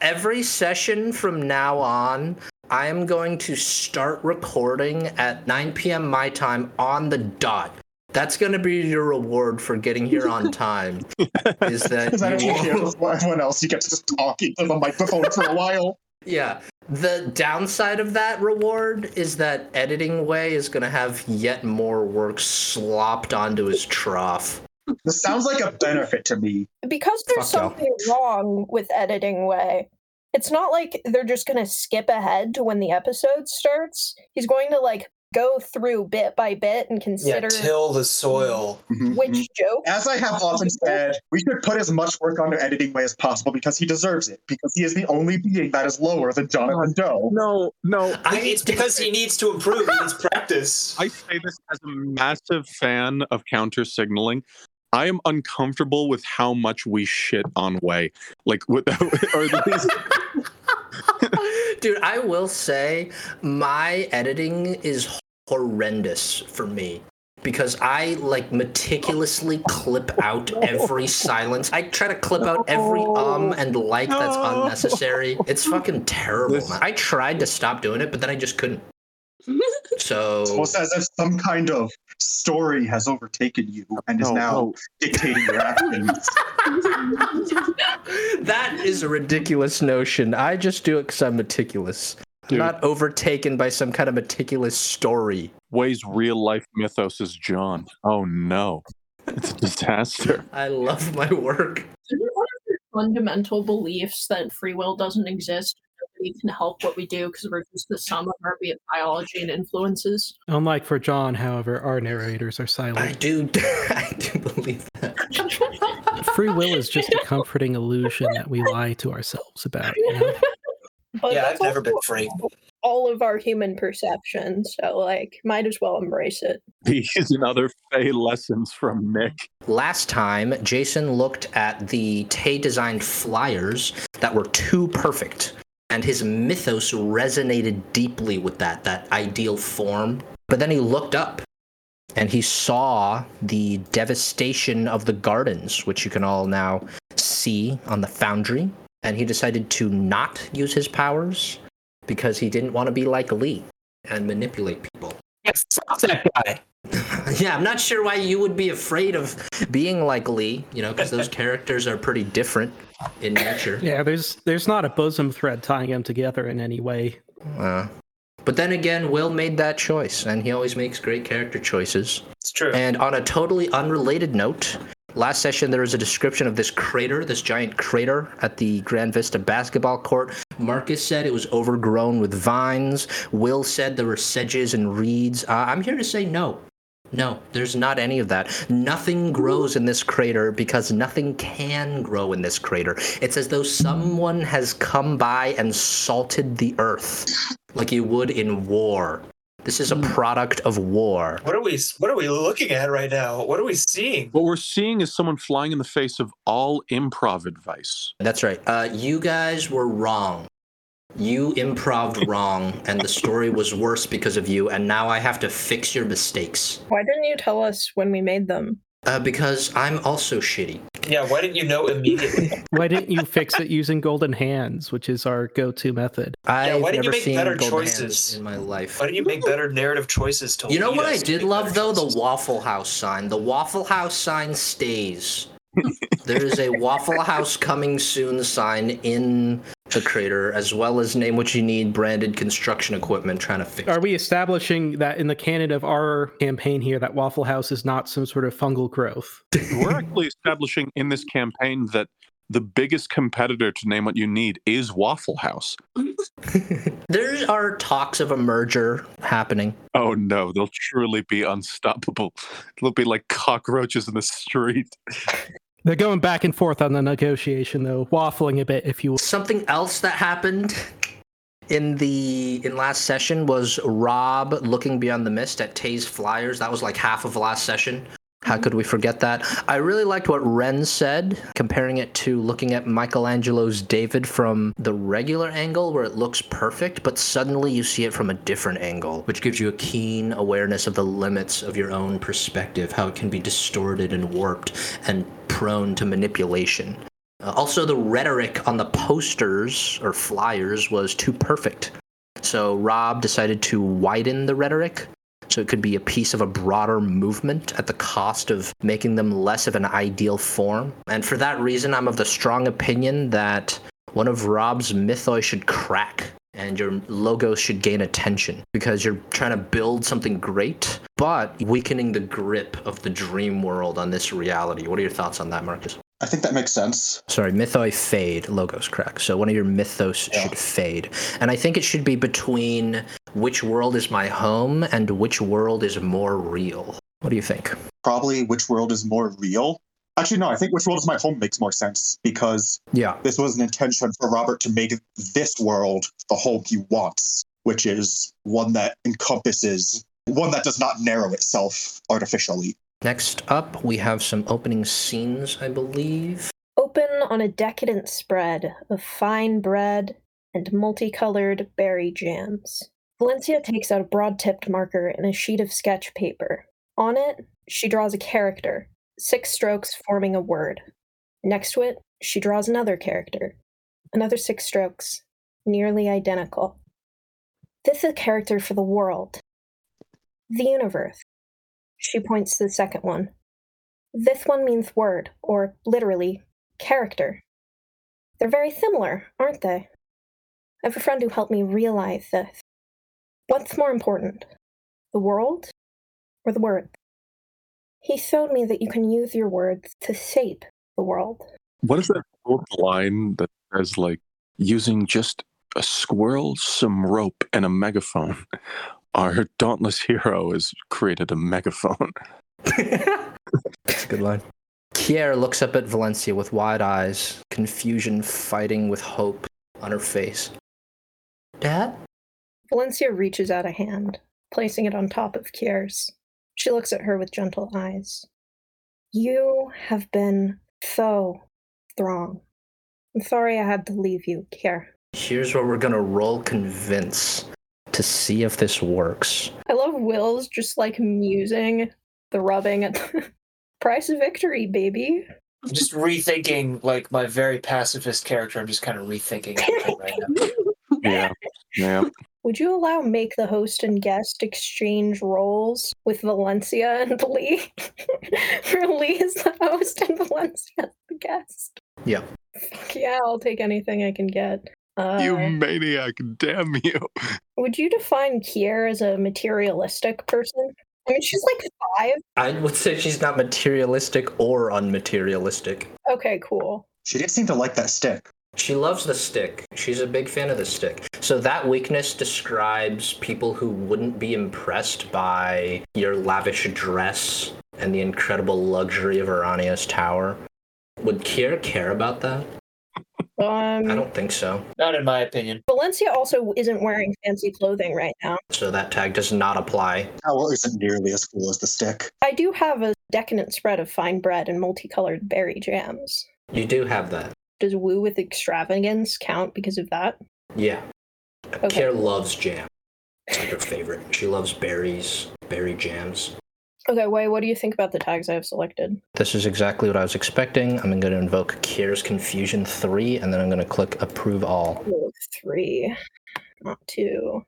every session from now on, I am going to start recording at 9 p.m. my time on the dot. That's going to be your reward for getting here on time. is that Because I don't you hear will- everyone else. You get to just talk into the microphone for a while. Yeah. The downside of that reward is that editing way is going to have yet more work slopped onto his trough. This sounds like a benefit to me. because there's Fuck y'all. something wrong with editing way it's not like they're just going to skip ahead to when the episode starts he's going to like go through bit by bit and Yeah, consider till the soil. Mhm. which joke As I have often said, we should put as much work onto editing way as possible because he deserves it. Because he is the only being that is lower than Jonathan Doe. No, no. I- it's because he needs to improve. He needs practice. I say this as a massive fan of counter signaling. I am uncomfortable with how much we shit on Way. Like, with, or at least Dude, I will say my editing is horrendous for me because I like meticulously clip out every silence. I try to clip out every um and like that's unnecessary. It's fucking terrible, This- I tried to stop doing it, but then I just couldn't. So It's almost as if some kind of story has overtaken you and is no, now no. dictating your actions. that is a ridiculous notion. I just do it because I'm meticulous. I'm Dude. not overtaken by some kind of meticulous story. Way's real life mythos is John. Oh no, it's a disaster. I love my work. One of your fundamental beliefs that free will doesn't exist? Nobody can help what we do because we're just the sum of our biology and influences. Unlike for John, however, our narrators are silent. I silent. do, I do believe that. Free will is just a comforting illusion that we lie to ourselves about. You know? yeah, I've never been also free. all of our human perception so like might as well embrace it These and other Fey lessons from Nick. Last time, Jason looked at the Tay designed flyers that were too perfect, and his mythos resonated deeply with that, that ideal form. But then he looked up and he saw the devastation of the gardens, which you can all now see on the foundry. And he decided to not use his powers because he didn't want to be like Lee and manipulate people. Fuck that guy. yeah, I'm not sure why you would be afraid of being like Lee, you know, because those characters are pretty different in nature. Yeah, there's there's not a bosom thread tying them together in any way. Uh, but then again, Will made that choice, and he always makes great character choices. It's true. And on a totally unrelated note, last session there was a description of this crater, this giant crater at the Grand Vista basketball court. Marcus said it was overgrown with vines. Will said there were sedges and reeds. Uh, I'm here to say no. No, there's not any of that. Nothing grows in this crater because nothing can grow in this crater. It's as though someone has come by and salted the earth like you would in war. This is a product of war. what are we? What are we looking at right now? What are we seeing? What we're seeing is someone flying in the face of all improv advice. That's right. Uh, you guys were wrong. You improved wrong, and the story was worse because of you, and now I have to fix your mistakes. why didn't you tell us when we made them Uh, because I'm also shitty. Yeah, why didn't you know immediately? Why didn't you fix it using golden hands, which is our go-to method? I've why didn't you never make seen better Golden Hands choices? in my life. Why didn't you make better narrative choices to You know lead what I us to did make love better though? The choices? Waffle House sign. The Waffle House sign stays. there is a Waffle House coming soon sign in the crater, as well as name what you need branded construction equipment trying to fix. Are we establishing that in the canon of our campaign here that Waffle House is not some sort of fungal growth? We're actually establishing in this campaign that the biggest competitor to name what you need is Waffle House. There are talks of a merger happening. Oh no, they'll truly be unstoppable. They'll be like cockroaches in the street. They're going back and forth on the negotiation, though, waffling a bit, if you will. Something else that happened in the in last session was Rob looking beyond the mist at Tay's flyers. That was like half of last session. How could we forget that? I really liked what Ren said, comparing it to looking at Michelangelo's David from the regular angle where it looks perfect, but suddenly you see it from a different angle, which gives you a keen awareness of the limits of your own perspective, how it can be distorted and warped and prone to manipulation. Uh, also, the rhetoric on the posters or flyers was too perfect. So Rob decided to widen the rhetoric so it could be a piece of a broader movement at the cost of making them less of an ideal form. And for that reason, I'm of the strong opinion that one of Rob's mythoi should crack and your logo should gain attention because you're trying to build something great, but weakening the grip of the dream world on this reality. What are your thoughts on that, Marcus? I think that makes sense. Sorry, mythoi fade, logos crack. So one of your mythos Yeah. should fade. And I think it should be between which world is my home and which world is more real. What do you think? Probably which world is more real. Actually, no, I think which world is my home makes more sense because Yeah. this was an intention for Robert to make this world the home he wants, which is one that encompasses, one that does not narrow itself artificially. Next up, we have some opening scenes, I believe. Open on a decadent spread of fine bread and multicolored berry jams. Valencia takes out a broad tipped marker and a sheet of sketch paper. On it, she draws a character, six strokes forming a word. Next to it, she draws another character, another six strokes, nearly identical. This is a character for the world, the universe. She points to the second one. This one means word, or literally, character. They're very similar, aren't they? I have a friend who helped me realize this. What's more important, the world or the word? He showed me that you can use your words to shape the world. What is that old line that says like using just a squirrel, some rope, and a megaphone? Our dauntless hero has created a megaphone. Good line. Kier looks up at Valencia with wide eyes, confusion fighting with hope on her face. Dad? Valencia reaches out a hand, placing it on top of Kier's. She looks at her with gentle eyes. You have been so strong. I'm sorry I had to leave you, Kier. Here's where we're gonna roll convince to see if this works. I love Will's just like musing the rubbing at the price of victory, baby. I'm just rethinking like my very pacifist character. I'm just kind of rethinking everything right now. Yeah, yeah. Would you allow make the host and guest exchange roles with Valencia and Lee? For Lee is the host and Valencia is the guest. Yeah. Fuck yeah, I'll take anything I can get. Uh, you maniac, damn you. Would you define Kier as a materialistic person? I mean, she's like five. I would say she's not materialistic or unmaterialistic. Okay, cool. She did seem to like that stick. She loves the stick. She's a big fan of the stick. So that weakness describes people who wouldn't be impressed by your lavish dress and the incredible luxury of Arania's tower. Would Kier care about that? I Um, don't think so. Not in my opinion. Valencia also isn't wearing fancy clothing right now. So that tag does not apply. Towel isn't nearly as cool as the stick. I do have a decadent spread of fine bread and multicolored berry jams. You do have that. Does woo with extravagance count because of that? Yeah. Okay. Kier loves jam. It's like her favorite. She loves berries, berry jams. Okay, wait, what do you think about the tags I have selected? This is exactly what I was expecting. I'm going to invoke Kier's Confusion 3, and then I'm going to click Approve All. Three, not two.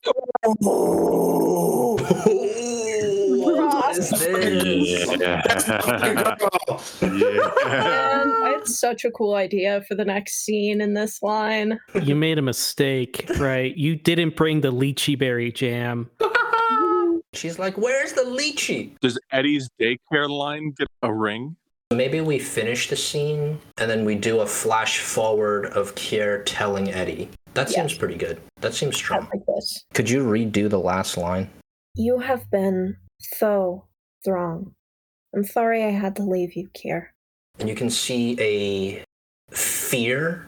what is this? Yeah. Man, yeah. Such a cool idea for the next scene in this line. You made a mistake, right? You didn't bring the lychee berry jam. She's like, Where's the lychee? Does Eddie's daycare line get a ring? Maybe we finish the scene and then we do a flash forward of Kier telling Eddie. That Yeah. seems pretty good. That seems strong. Like this. Could you redo the last line? You have been so strong. I'm sorry I had to leave you, Kier. and you can see a fear,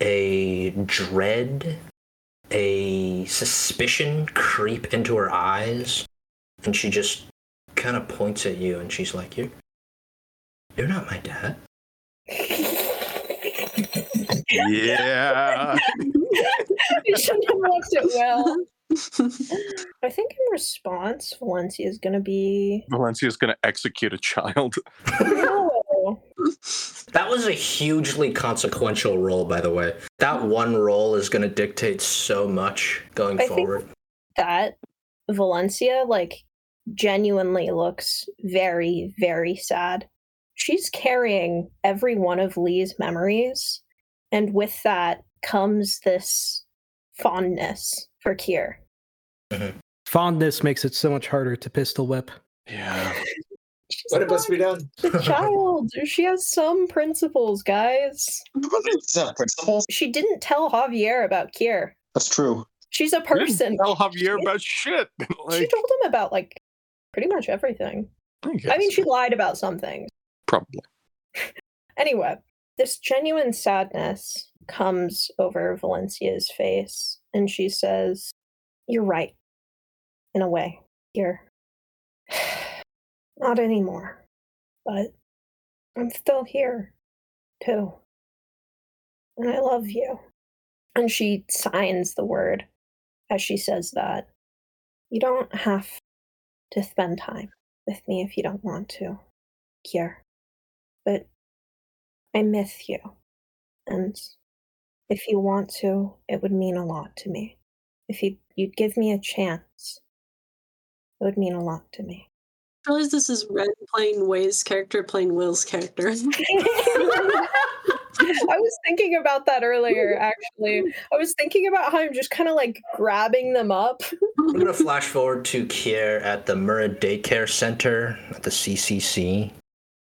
a dread, a suspicion creep into her eyes, and she just kind of points at you, and she's like, "You're, you're not my dad." Yeah. you shouldn't have left it well. I think in response, Valencia is going to be. Valencia is going to execute a child. No. That was a hugely consequential roll, by the way. That one roll is going to dictate so much going I think- forward. that Valencia like genuinely looks very, very sad. She's carrying every one of Lee's memories, and with that comes this fondness for Kier. Mm-hmm. Fondness makes it so much harder to pistol whip. Yeah. She's What it must not be done. The child. She has some principles, guys. Some principles. She didn't tell Javier about Kier. That's true. She's a person. Tell Javier about shit. She told him about like pretty much everything. I, I mean, she lied about some things. probably. Anyway, this genuine sadness comes over Valencia's face, and she says, You're right. In a way. You're not anymore. But I'm still here, too. And I love you. And she signs the word as she says that. You don't have to spend time with me if you don't want to, Kier. But I miss you. And if you want to, it would mean a lot to me. If you, you'd give me a chance, it would mean a lot to me. I realize this is Red playing Way's character, playing Will's character. I was thinking about that earlier, actually. I was thinking about how I'm just kind of like grabbing them up. We're going to flash forward to Kier at the Murrah Daycare Center at the CCC.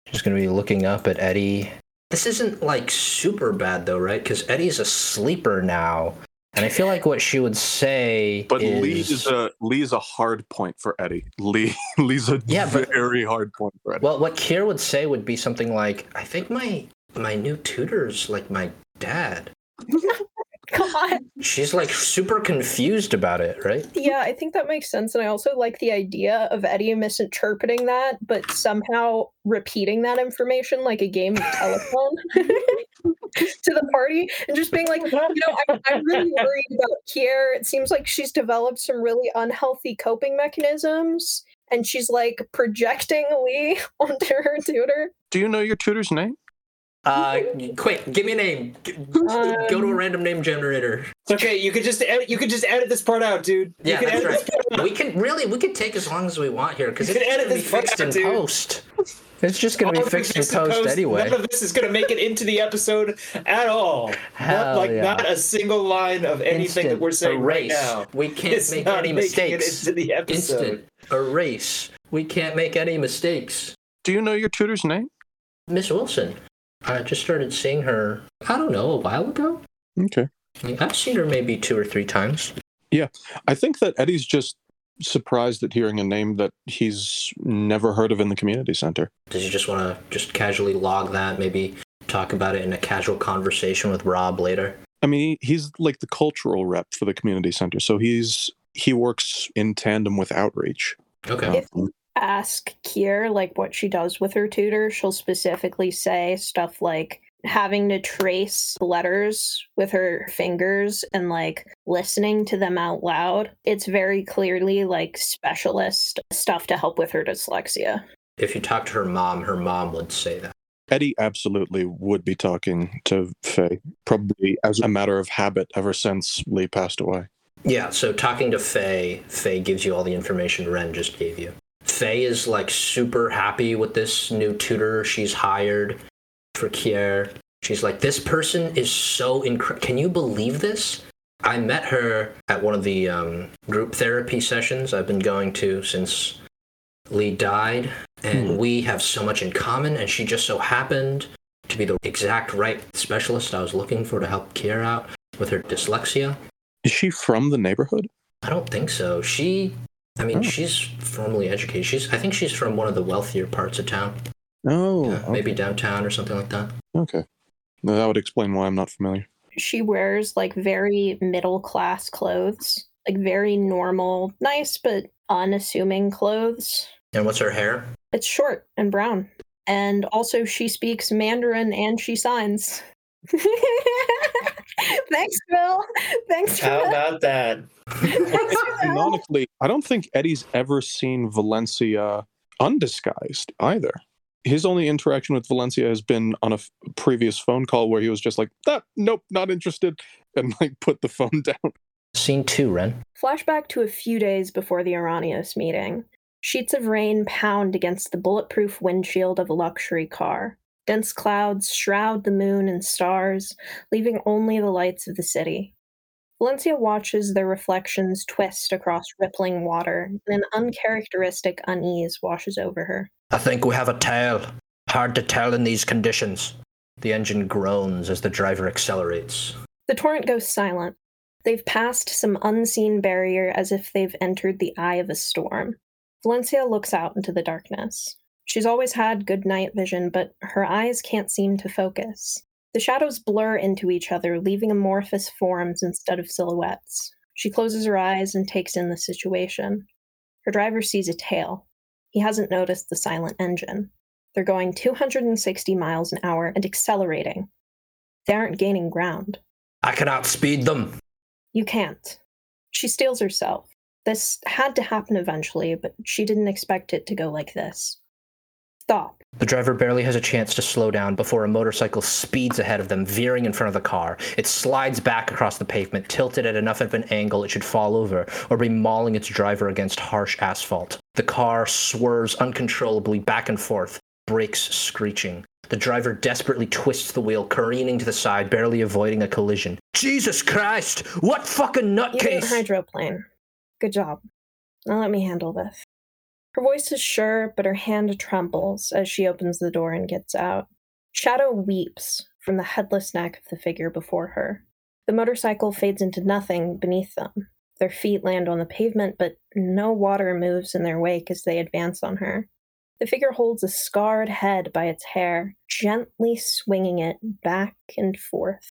She's going to be looking up at Eddie. This isn't like super bad though, right? Because Eddie's a sleeper now. And I feel like what she would say But is... Lee is a Lee's a hard point for Eddie. Lee Lee's a Yeah, but- very hard point for Eddie. Well, what Kier would say would be something like, "I think my my new tutor's like my dad." God. She's like super confused about it, right? Yeah, I think that makes sense. And I also like the idea of Eddie misinterpreting that, but somehow repeating that information like a game of telephone to the party and just being like, you know, I, I'm really worried about Kier. It seems like she's developed some really unhealthy coping mechanisms. And she's like projecting Lee onto her tutor. Do you know your tutor's name? Uh, quick, give me a name. G- Go to a Um, random name generator. It's okay. You could just edit, you could just edit this part out, dude. You Yeah, can that's edit right. We can really we could take as long as we want here because You it's can edit gonna be this part fixed in dude. post. It's just gonna All be fixed in post post. anyway. None of this is going to make it into the episode at all. Hell not, like yeah. not a single line of anything that we're saying right erase. now. We can't It's make not any mistakes. It into the episode. Instant erase. We can't make any mistakes. Do you know your tutor's name? Miss Wilson. I just started seeing her. I don't know a while ago. Okay. I've seen her maybe two or three times. Yeah. I think that Eddie's just surprised at hearing a name that he's never heard of in the community center. Does he just want to just casually log that? Maybe talk about it in a casual conversation with Rob later. I mean, he's like the cultural rep for the community center, so he's he works in tandem with outreach. Okay. You ask Kier like what she does with her tutor, she'll specifically say stuff like having to trace letters with her fingers and like listening to them out loud. It's very clearly like specialist stuff to help with her dyslexia. If you talk to her mom, her mom would say that. Eddie absolutely would be talking to Faye, probably as a matter of habit ever since Lee passed away. Yeah, so talking to Faye, Faye gives you all the information Ren just gave you. Faye is like super happy with this new tutor she's hired for Kier. She's like, this person is so incredible. Can you believe this? I met her at one of the um, group therapy sessions I've been going to since Lee died, and Hmm. we have so much in common. And she just so happened to be the exact right specialist I was looking for to help Kier out with her dyslexia. Is she from the neighborhood? I don't think so. She, I mean, Oh. she's formally educated. She's, I think she's from one of the wealthier parts of town, Oh, Yeah, maybe downtown or something like that. okay. No, that would explain why I'm not familiar. She wears like very middle class clothes, like very normal, nice but unassuming clothes. And what's her hair? It's short and brown. And also, she speaks Mandarin and she signs. Thanks, Bill. Thanks for How that. about that? Thanks. Canonically, I don't think Eddie's ever seen Valencia undisguised either. his only interaction with Valencia has been on a f- previous phone call where he was just like, "That nope, not interested," and like put the phone down. Scene two, Ren. Flashback to a few days before the Aranios meeting. Sheets of rain pound against the bulletproof windshield of a luxury car. Dense clouds shroud the moon and stars, leaving only the lights of the city. Valencia watches their reflections twist across rippling water, and an uncharacteristic unease washes over her. I think we have a tail. Hard to tell in these conditions. The engine groans as the driver accelerates. The torrent goes silent. They've passed some unseen barrier as if they've entered the eye of a storm. Valencia looks out into the darkness. She's always had good night vision, but her eyes can't seem to focus. The shadows blur into each other, leaving amorphous forms instead of silhouettes. She closes her eyes and takes in the situation. Her driver sees a tail. He hasn't noticed the silent engine. They're going 260 miles an hour and accelerating. They aren't gaining ground. I can outspeed them. You can't. She steels herself. This had to happen eventually, but she didn't expect it to go like this. Stop. The driver barely has a chance to slow down before a motorcycle speeds ahead of them, veering in front of the car. It slides back across the pavement, tilted at enough of an angle it should fall over, or be mauling its driver against harsh asphalt. The car swerves uncontrollably back and forth, brakes screeching. The driver desperately twists the wheel, careening to the side, barely avoiding a collision. Jesus Christ! What fucking nutcase! You hydroplane. Good job. Now let me handle this. Her voice is sure, but her hand trembles as she opens the door and gets out. Shadow weeps from the headless neck of the figure before her. The motorcycle fades into nothing beneath them. Their feet land on the pavement, but no water moves in their wake as they advance on her. The figure holds a scarred head by its hair, gently swinging it back and forth.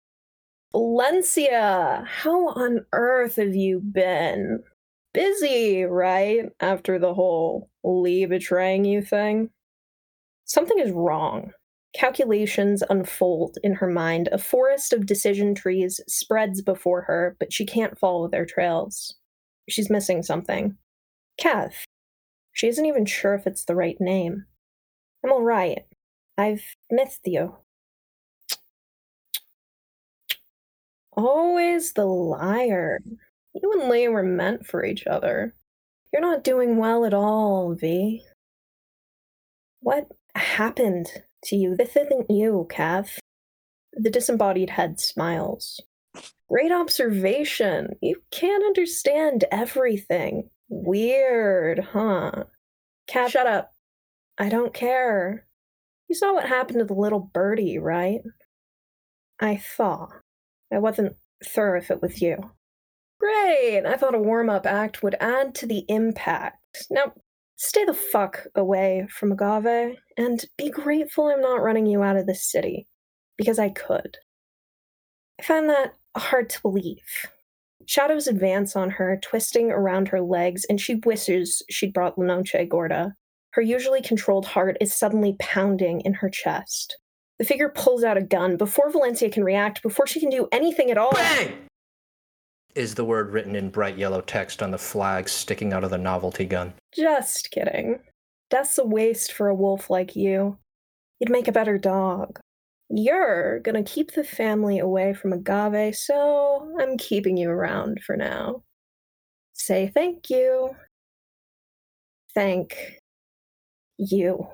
Valencia, how on earth have you been? Busy, right? After the whole Lee betraying you thing? Something is wrong. Calculations unfold in her mind. A forest of decision trees spreads before her, but she can't follow their trails. She's missing something. Kev. She isn't even sure if it's the right name. I'm all right. I've missed you. Always the liar. You and Lee were meant for each other. You're not doing well at all, V. What happened to you? This isn't you, Cav. The disembodied head smiles. Great observation. You can't understand everything. Weird, huh? Cav, shut up. I don't care. You saw what happened to the little birdie, right? I saw. I wasn't sure if it was you. Great! I thought a warm up act would add to the impact. Now, stay the fuck away from Agave and be grateful I'm not running you out of the city. Because I could. I find that hard to believe. Shadows advance on her, twisting around her legs, and she wishes she'd brought La Gorda. Her usually controlled heart is suddenly pounding in her chest. The figure pulls out a gun before Valencia can react, before she can do anything at all. Bang! Is the word written in bright yellow text on the flag sticking out of the novelty gun. Just kidding. Death's a waste for a wolf like you. You'd make a better dog. You're gonna keep the family away from Agave, so I'm keeping you around for now. Say thank you. Thank you.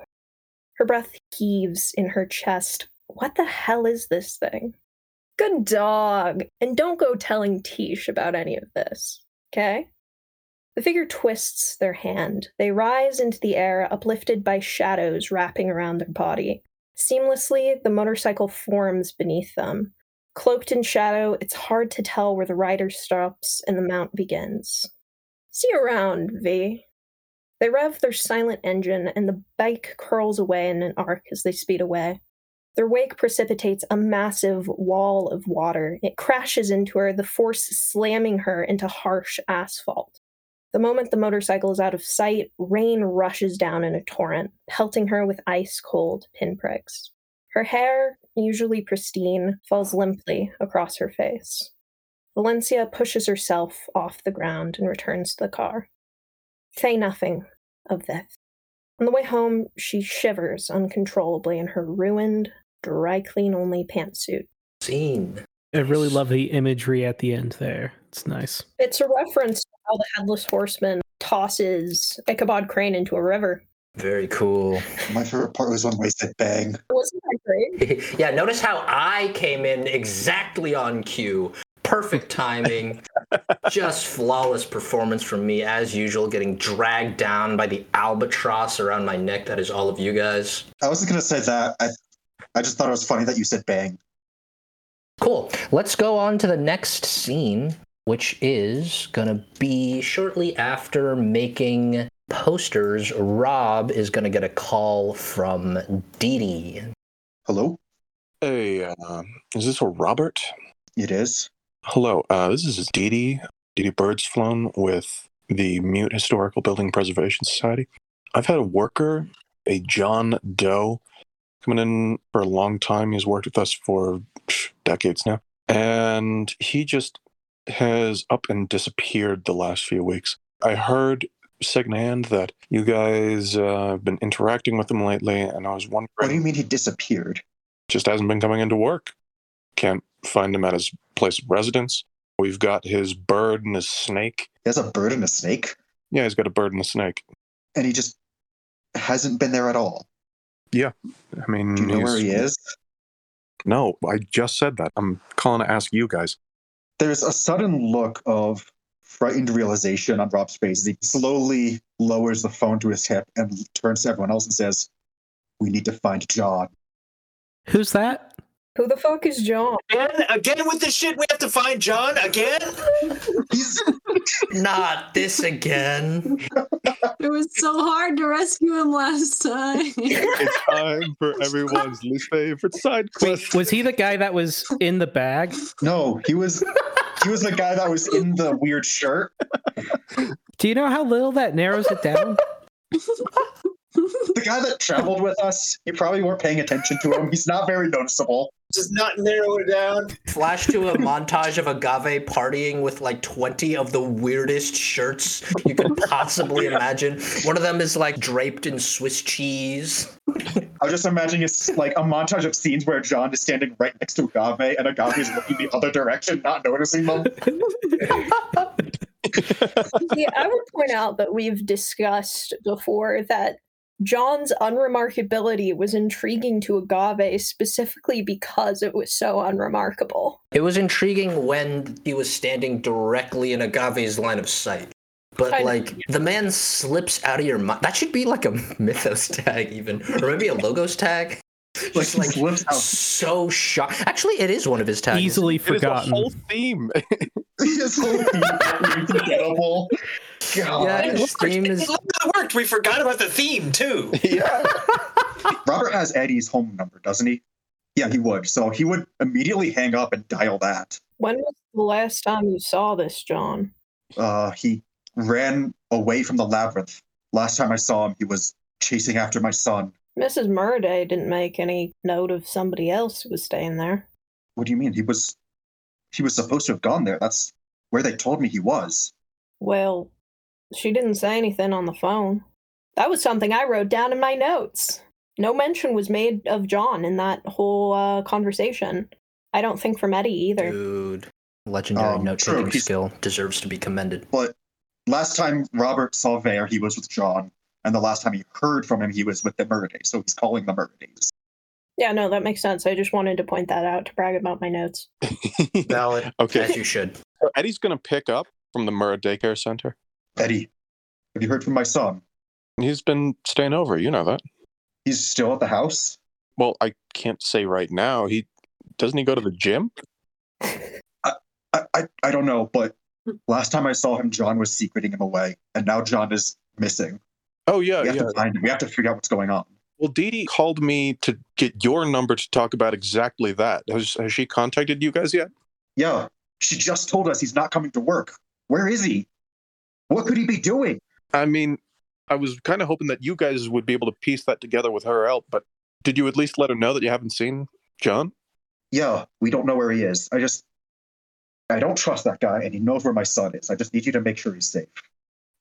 Her breath heaves in her chest. What the hell is this thing? Good dog. And don't go telling Tish about any of this, okay? The figure twists their hand. They rise into the air, uplifted by shadows wrapping around their body. Seamlessly, the motorcycle forms beneath them. Cloaked in shadow, it's hard to tell where the rider stops and the mount begins. See around, V. They rev their silent engine, and the bike curls away in an arc as they speed away. Their wake precipitates a massive wall of water. It crashes into her, the force slamming her into harsh asphalt. The moment the motorcycle is out of sight, rain rushes down in a torrent, pelting her with ice cold pinpricks. Her hair, usually pristine, falls limply across her face. Valencia pushes herself off the ground and returns to the car. Say nothing of this. On the way home, she shivers uncontrollably in her ruined, dry clean only pantsuit. Scene. I really love the imagery at the end there. It's nice. It's a reference to how the headless horseman tosses Ichabod Crane into a river. Very cool. My favorite part was when Way said bang. Wasn't that great? yeah, notice how I came in exactly on cue. Perfect timing. Just flawless performance from me as usual, getting dragged down by the albatross around my neck. That is all of you guys. I wasn't gonna say that. I I just thought it was funny that you said bang. Cool. Let's go on to the next scene, which is gonna be shortly after making posters. Rob is gonna get a call from Dee Dee. Hello? Hey, uh, is this a Robert? It is. Hello, uh, this is Dee Dee, Dee Dee Birdsflown with the Mute Historical Building Preservation Society. I've had a worker, a John Doe, coming in for a long time. He's worked with us for decades now. And he just has up and disappeared the last few weeks. I heard secondhand that you guys uh, have been interacting with him lately, and I was wondering What do you mean he disappeared? just hasn't been coming into work. Can't find him at his place of residence. We've got his bird and his snake. He has a bird and a snake, Yeah, he's got a bird and a snake. and he just hasn't been there at all. I mean, Do you know where he is? No, I just said that. I'm calling to ask you guys. There's a sudden look of frightened realization on Rob's face he slowly lowers the phone to his hip and turns to everyone else and says, We need to find John. Who's that? Who the fuck is John? Again, again with the shit. We have to find John again. He's Not this again. It was so hard to rescue him last time. It's time for everyone's least favorite side Wait, was he the guy that was in the bag? no, he was he was the guy that was in the weird shirt. Do you know how little that narrows it down? The guy that traveled with us, you probably weren't paying attention to him. He's not very noticeable. Does not narrow it down. Flash to a montage of Agave partying with like 20 of the weirdest shirts you could possibly imagine. One of them is like draped in Swiss cheese. I was just imagining it's like a montage of scenes where John is standing right next to Agave and Agave is looking the other direction, not noticing them. yeah, I would point out that we've discussed before that John's unremarkability was intriguing to Agave specifically because it was so unremarkable. It was intriguing when he was standing directly in Agave's line of sight. But like the man slips out of your mind. That should be like a mythos tag, even, or maybe a logos tag. Like Just he like slips out. so shocked. Actually, it is one of his tags. Easily It is a forgotten. whole theme. His whole thing is unforgettable. God. Yeah, It his worked. theme It is worked. We forgot about the theme too. yeah. Robert has Eddie's home number, doesn't he? Yeah, he would. So he would immediately hang up and dial that. When was the last time you saw this, John? Uh, he ran away from the labyrinth. Last time I saw him, he was chasing after my son. Mrs. Murday didn't make any note of somebody else who was staying there. What do you mean? He was he was supposed to have gone there. That's where they told me he was. Well, she didn't say anything on the phone. That was something I wrote down in my notes. No mention was made of John in that whole uh, conversation. I don't think from Eddie either. dude. Legendary Um, note taking skill deserves to be commended. But last time Robert saw Vare, he was with John. And the last time he heard from him, he was with the Murdays. So he's calling the Murdays. Yeah, no, that makes sense. I just wanted to point that out to brag about my notes. Valid. okay. As you should. So Eddie's going to pick up from the Murrah Daycare Center. Eddie, have you heard from my son? He's been staying over. You know that. He's still at the house? Well, I can't say right now. He doesn't he go to the gym? I, I, I don't know, but last time I saw him, John was secreting him away. And now John is missing. Oh yeah, We have yeah. to find him. We have to figure out what's going on. Well, Dee Dee called me to get your number to talk about exactly that. Has, has she contacted you guys yet? Yeah, she just told us he's not coming to work. Where is he? What could he be doing? I mean, I was kind of hoping that you guys would be able to piece that together with her help, but did you at least let her know that you haven't seen John? Yeah, we don't know where he is. I just, I don't trust that guy, and he knows where my son is. I just need you to make sure he's safe.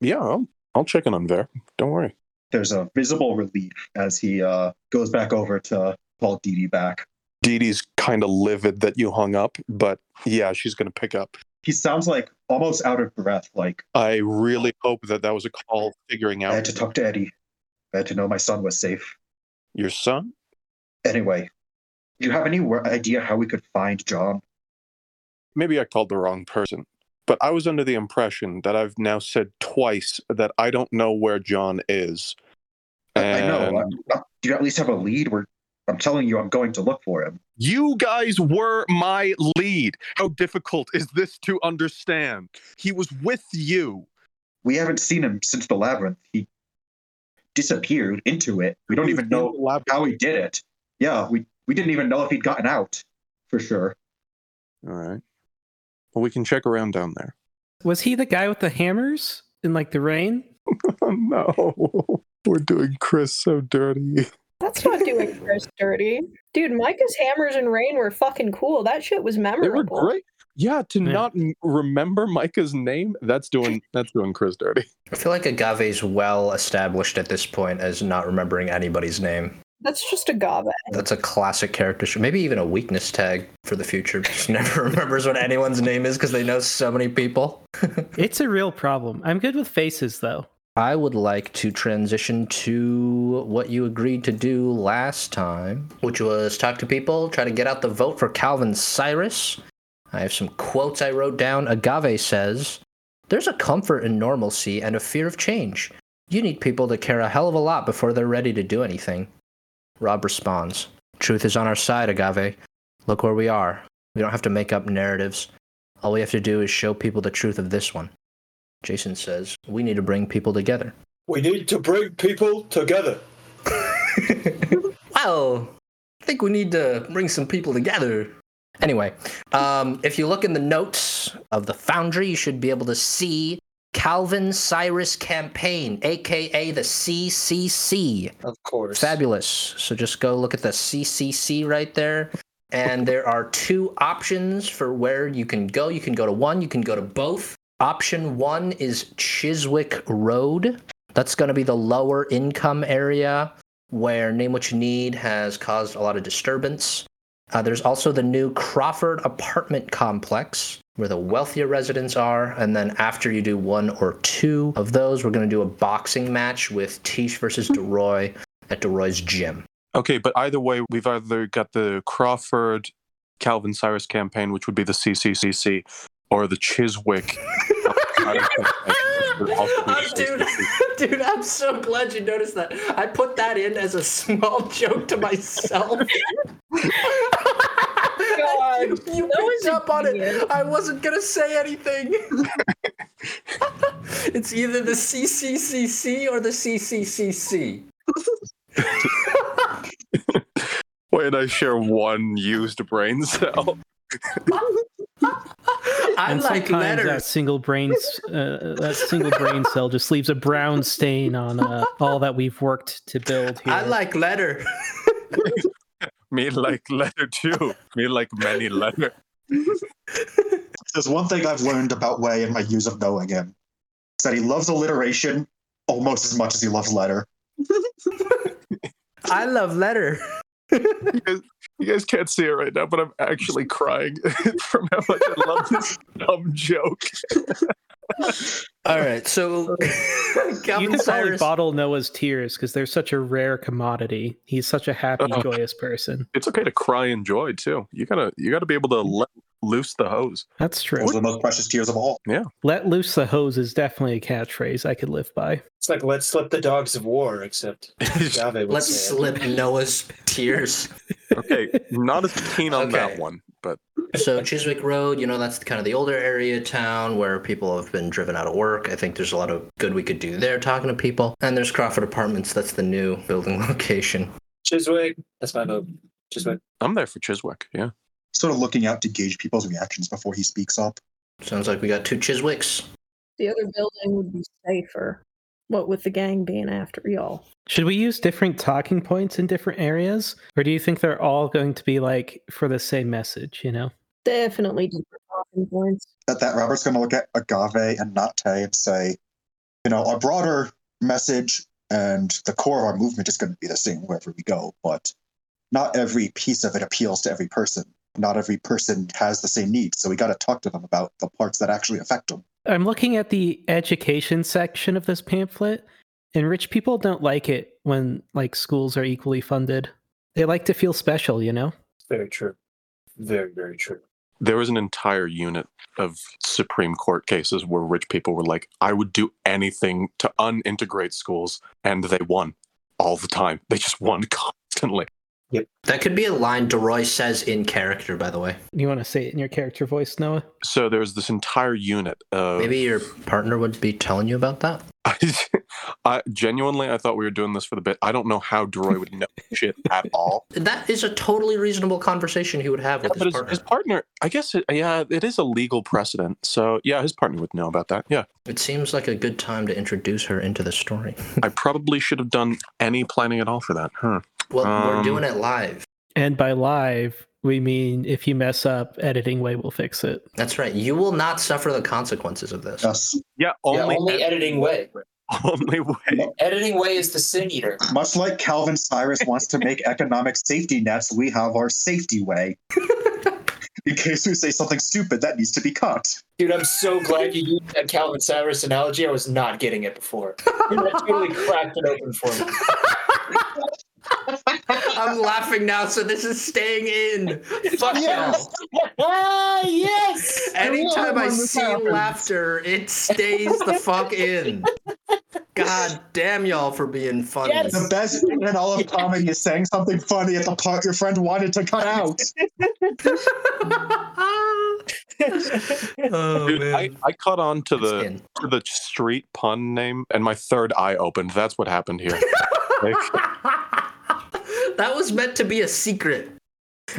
Yeah, I'll, I'll check in on there. Don't worry. There's a visible relief as he uh, goes back over to call Dee Dee back. Dee Dee's kind of livid that you hung up, but yeah, she's going to pick up. He sounds like almost out of breath, like I really hope that that was a call figuring I had out to talk to Eddie. I had to know my son was safe. your son. Anyway, do you have any idea how we could find John? Maybe I called the wrong person, but I was under the impression that I've now said twice that I don't know where John is. I- I know. Uh, Do you at least have a lead? Where I'm telling you, I'm going to look for him. You guys were my lead. How difficult is this to understand? He was with you. We haven't seen him since the labyrinth. He disappeared into it. We don't He even know how he did it. Yeah, we we didn't even know if he'd gotten out for sure. All right. Well, we can check around down there. Was he the guy with the hammers in like the rain? No, we're doing Chris so dirty. That's not doing Chris dirty. Dude, Micah's hammers and rain were fucking cool. That shit was memorable. They memorable. were great. Yeah, to Yeah. not remember Micah's name, that's doing that's doing Chris dirty. I feel like Agave's well established at this point as not remembering anybody's name. That's just a agave. That's a classic character. trait. Maybe even a weakness tag for the future. Just never remembers what anyone's name is because they know so many people. It's a real problem. I'm good with faces though. I would like to transition to what you agreed to do last time, which was talk to people, try to get out the vote for Calvin Cyrus. I have some quotes I wrote down. Agave says, There's a comfort in normalcy and a fear of change. You need people to care a hell of a lot before they're ready to do anything. Rob responds, Truth is on our side, Agave. Look where we are. We don't have to make up narratives. All we have to do is show people the truth of this one. Jason says, We need to bring people together. We need to bring people together. well, I think we need to bring some people together. Anyway, um, if you look in the notes of the Foundry, you should be able to see Calvin Cyrus Campaign, aka the CCC. Of course. Fabulous. So just go look at the CCC right there. And there are two options for where you can go. You can go to one, you can go to both. Option one is Chiswick Road. That's going to be the lower income area where Name What You Need has caused a lot of disturbance. Uh, there's also the new Crawford apartment complex where the wealthier residents are. And then after you do one or two of those, we're going to do a boxing match with Tish versus hmm. DeRoy at DeRoy's gym. Okay, but either way, we've either got the Crawford Calvin Cyrus campaign, which would be the CCCC, or the Chiswick. would also be the dude, dude, I'm so glad you noticed that. I put that in as a small joke to myself. God, you you that picked up on it. I wasn't gonna say anything. it's either the CCCC or the CCCC. Wait, I share one used brain cell. I and like sometimes letters. that single brain, uh, that single brain cell just leaves a brown stain on uh, all that we've worked to build here. I like letter. Me like letter too. Me like many letter. There's one thing I've learned about Way in my years of knowing him. Is that he loves alliteration almost as much as he loves letter. I love letter. You guys, you guys can't see it right now, but I'm actually crying from how much I love this dumb joke. All right, so you Calvin could probably Cyrus. bottle Noah's tears because they're such a rare commodity. He's such a happy, Oh. joyous person. It's okay to cry in joy too. You gotta you gotta be able to let loose the hose. That's true. Those are the most precious tears of all. Yeah, let loose the hose is definitely a catchphrase I could live by. It's like let's slip the dogs of war, except Let's slip Noah's tears. Okay, not as keen on that one, but So Chiswick Road, you know, that's kind of the older area of town where people have been driven out of work. I think there's a lot of good we could do there talking to people. And there's Crawford Apartments. That's the new building location. Chiswick. That's my vote. Chiswick. I'm there for Chiswick. Yeah. Sort of looking out to gauge people's reactions before he speaks up. Sounds like we got two Chiswicks. The other building would be safer. What with the gang being after y'all? Should we use different talking points in different areas? Or do you think they're all going to be like for the same message, you know? Definitely different talking points. At that, Robert's going to look at Agave and Nate and say, you know, our broader message and the core of our movement is going to be the same wherever we go. But not every piece of it appeals to every person. Not every person has the same needs. So we got to talk to them about the parts that actually affect them. I'm looking at the education section of this pamphlet, and rich people don't like it when like schools are equally funded. They like to feel special, you know? Very true. Very, very true. There was an entire unit of Supreme Court cases where rich people were like, I would do anything to unintegrate schools, and they won all the time. They just won constantly. That could be a line DeRoy says in character, by the way. You want to say it in your character voice, Noah? So there's this entire unit of. Maybe your partner would be telling you about that. I, I genuinely, I thought we were doing this for the bit. I don't know how Deroy would know shit at all. That is a totally reasonable conversation he would have with but his his, partner. his partner, I guess, it, yeah, it is a legal precedent. So yeah, his partner would know about that. Yeah, It seems like a good time to introduce her into the story. I probably should have done any planning at all for that. Huh? Well, we're Um, doing it live. And by live, we mean if you mess up, editing way will fix it. That's right. You will not suffer the consequences of this. Yes. Yeah, Only, only yeah, only editing way. only way. Editing way is the sin eater. Much like Calvin Cyrus wants to make economic safety nets, we have our safety way. In case we say something stupid that needs to be cut. Dude, I'm so glad you used that Calvin Cyrus analogy. I was not getting it before. That totally cracked it open for me. I'm laughing now, so this is staying in. Fuck Yes! Ah, yes! Anytime I when see happens. laughter, it stays the fuck in. God damn y'all for being funny. Yes. The best thing in all of comedy is saying something funny at the part your friend wanted to cut out. oh Dude. I, I caught on to the to the street pun name, and my third eye opened. That's what happened here. Like, that was meant to be a secret.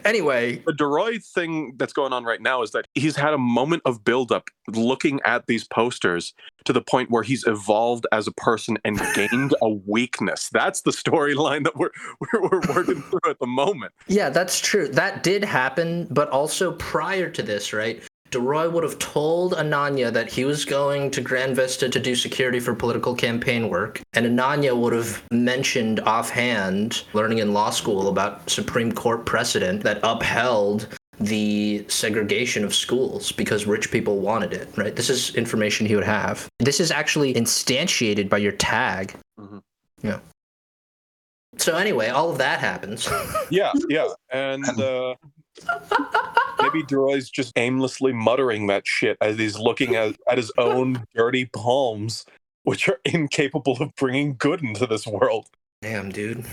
Anyway, the Deroy thing that's going on right now is that he's had a moment of buildup looking at these posters to the point where he's evolved as a person and gained a weakness. That's the storyline that we're, we're we're working through at the moment. yeah, that's true. That did happen, but also prior to this, right? DeRoy would have told Ananya that he was going to Grand Vista to do security for political campaign work, and Ananya would have mentioned offhand learning in law school about Supreme Court precedent that upheld the segregation of schools because rich people wanted it, right? This is information he would have. This is actually instantiated by your tag. Mhm. Yeah. So anyway, all of that happens. Yeah, yeah, and uh, maybe Deroy's just aimlessly muttering that shit as he's looking at, at his own dirty palms, which are incapable of bringing good into this world. Damn, dude.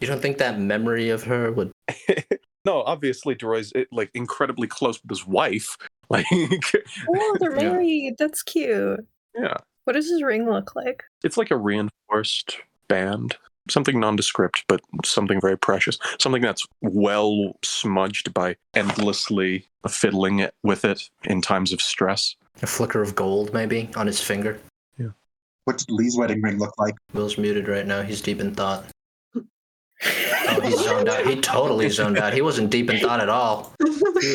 You don't think that memory of her would no, obviously Deroy's eh, like incredibly close with his wife. Like, Oh, they're Yeah. married. That's cute. yeah, What does his ring look like? it's like a reinforced band, something nondescript, but something very precious, something that's well smudged by endlessly fiddling with it in times of stress. a flicker of gold maybe on his finger? Yeah. What did Lee's wedding ring look like? Will's muted right now. He's deep in thought. Oh, he's zoned out. He totally zoned out. He wasn't deep in thought at all. He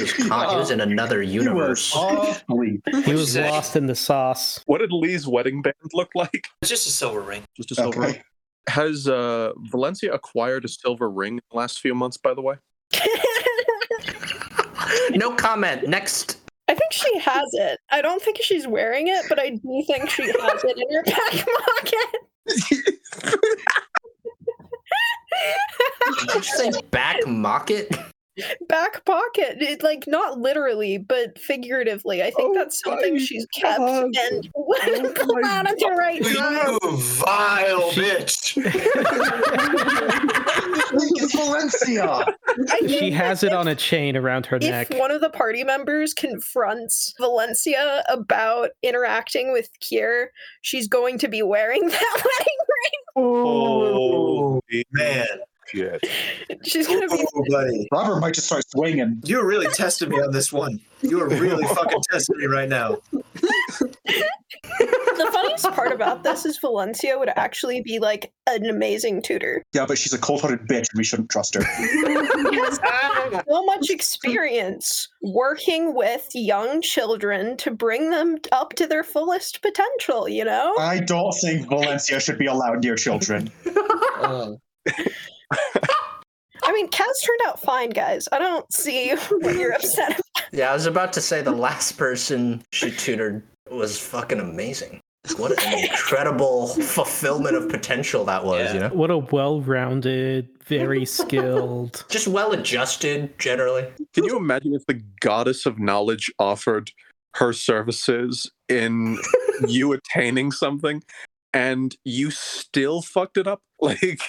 was con- he was in another He was universe. He was lost in the sauce. What did Lee's wedding band look like? It's just a silver ring. Just a silver ring. Okay. Has uh, Valencia acquired a silver ring in the last few months, by the way? No comment. Next. I think she has it. I don't think she's wearing it, but I do think she has it in her back pocket. Did you say back mock it? Back pocket. It, like not literally, but figuratively. I think Oh that's something she's kept God. and wouldn't pull out at the right time. You vile bitch. Valencia. She has it on a chain around her if neck. one of the party members confronts Valencia about interacting with Kier, she's going to be wearing that wedding ring. Oh, Oh, man. Shit. She's gonna be Oh, buddy. Robert might just start swinging. You're really testing me on this one. You are really fucking testing me right now. the funniest part about this is Valencia would actually be like an amazing tutor. Yeah, but she's a cold-hearted bitch, and we shouldn't trust her. Has so much experience working with young children to bring them up to their fullest potential, you know? I don't think Valencia should be allowed near children. Oh. I mean, Kaz turned out fine, guys. I don't see what you're upset about. Yeah, I was about to say the last person she tutored was fucking amazing. What an incredible fulfillment of potential that was, you know? What a well-rounded, very skilled. Just well adjusted, generally. Can you imagine if the goddess of knowledge offered her services in you attaining something and you still fucked it up? Like,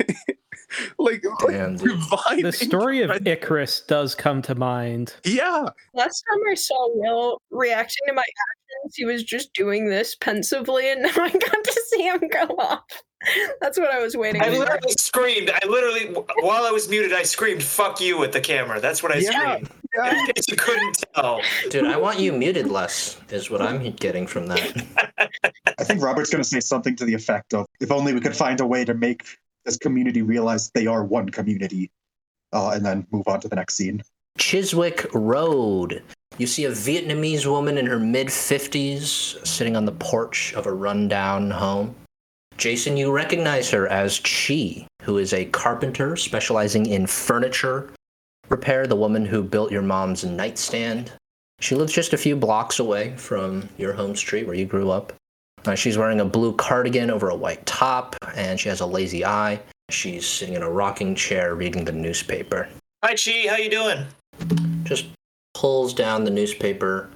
like, Damn, dude. divine. The story of. Icarus does come to mind. Yeah. Last time I saw Will reacting to my actions, he was just doing this pensively, and now I got to see him go off. That's what I was waiting I for. literally screamed. I literally, while I was muted, I screamed "fuck you" at the camera. That's what I Yeah, screamed. In case you couldn't tell. Dude, I want you muted less, is what I'm getting from that. I think Robert's going to say something to the effect of, "If only we could find a way to make this community realize they are one community," uh, and then move on to the next scene. Chiswick Road. You see a Vietnamese woman in her mid 50s sitting on the porch of a rundown home. Jason, you recognize her as Chi, who is a carpenter specializing in furniture repair, the woman who built your mom's nightstand. She lives just a few blocks away from your home street where you grew up. Uh, she's wearing a blue cardigan over a white top, and she has a lazy eye. She's sitting in a rocking chair reading the newspaper Hi, Chi. How you doing? just pulls down the newspaper,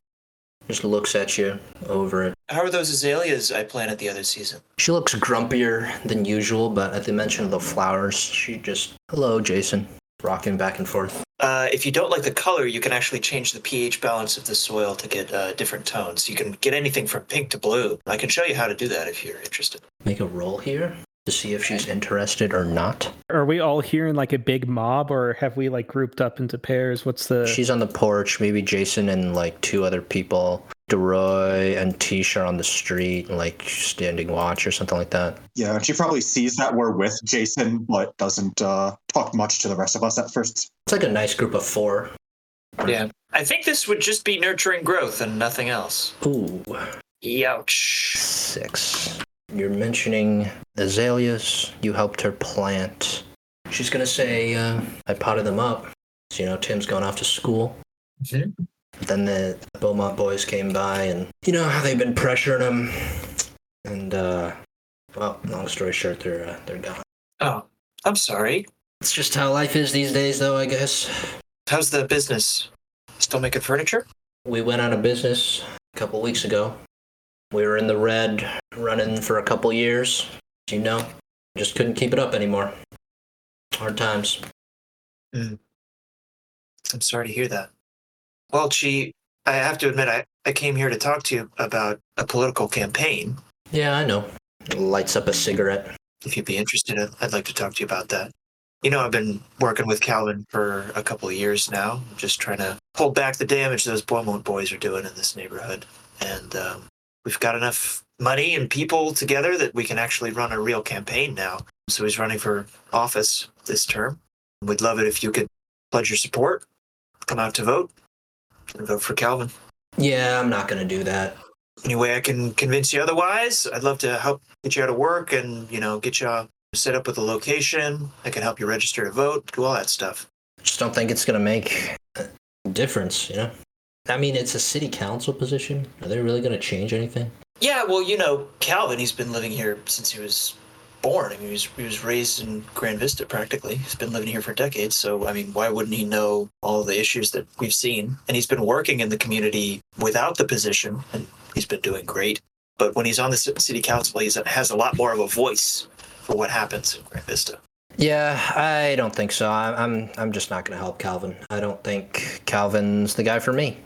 just looks at you over it. How are those azaleas I planted the other season? She looks grumpier than usual, but at the mention of the flowers, she just, hello, Jason, rocking back and forth. Uh, if you don't like the color, you can actually change the pH balance of the soil to get uh, different tones. You can get anything from pink to blue. I can show you how to do that if you're interested. Make a roll here to see if she's interested or not. Are we all here in like a big mob, or have we like grouped up into pairs? What's the? She's on the porch, maybe Jason and like two other people. DeRoy and Tisha on the street, like standing watch or something like that. Yeah, and she probably sees that we're with Jason, but doesn't uh, talk much to the rest of us at first. It's like a nice group of four. Yeah. I think this would just be nurturing growth and nothing else. Ooh, Youch. six. You're mentioning azaleas. You helped her plant. She's gonna say, uh, I potted them up. So, you know, Tim's going off to school. Mhm. Then the Beaumont boys came by, and you know how they've been pressuring him. And, uh, well, long story short, they're uh, they're gone. Oh, I'm sorry. It's just how life is these days, though. I guess How's the business? Still making furniture? we went out of business a couple weeks ago. We were in the red, running for a couple years. You know, just couldn't keep it up anymore. Hard times. I'm sorry to hear that. Well, Chi, I have to admit, I, I came here to talk to you about a political campaign. Yeah, I know. Lights up a cigarette. If you'd be interested, I'd- like to talk to you about that. You know, I've been working with Calvin for a couple of years now, just trying to hold back the damage those Beaumont boys are doing in this neighborhood. And um, we've got enough money and people together that we can actually run a real campaign now. So he's running for office this term. We'd love it if you could pledge your support, come out to vote, vote for Calvin. Yeah, I'm not gonna do that. Any way I can convince you otherwise, I'd love to help get you out of work and, you know, get you set up with a location. I can help you register to vote, do all that stuff. Just don't think it's gonna make a difference. You know. I mean, it's a city council position. Are they really gonna change anything? Yeah, well, you know, Calvin, he's been living here since he was born. I mean, he was, he was raised in Grand Vista practically. He's been living here for decades. So, I mean, why wouldn't he know all the issues that we've seen? And he's been working in the community without the position, and he's been doing great. But when he's on the city council, he has a lot more of a voice for what happens in Grand Vista. Yeah, I don't think so. I- I'm I'm just not gonna help Calvin. I don't think Calvin's the guy for me.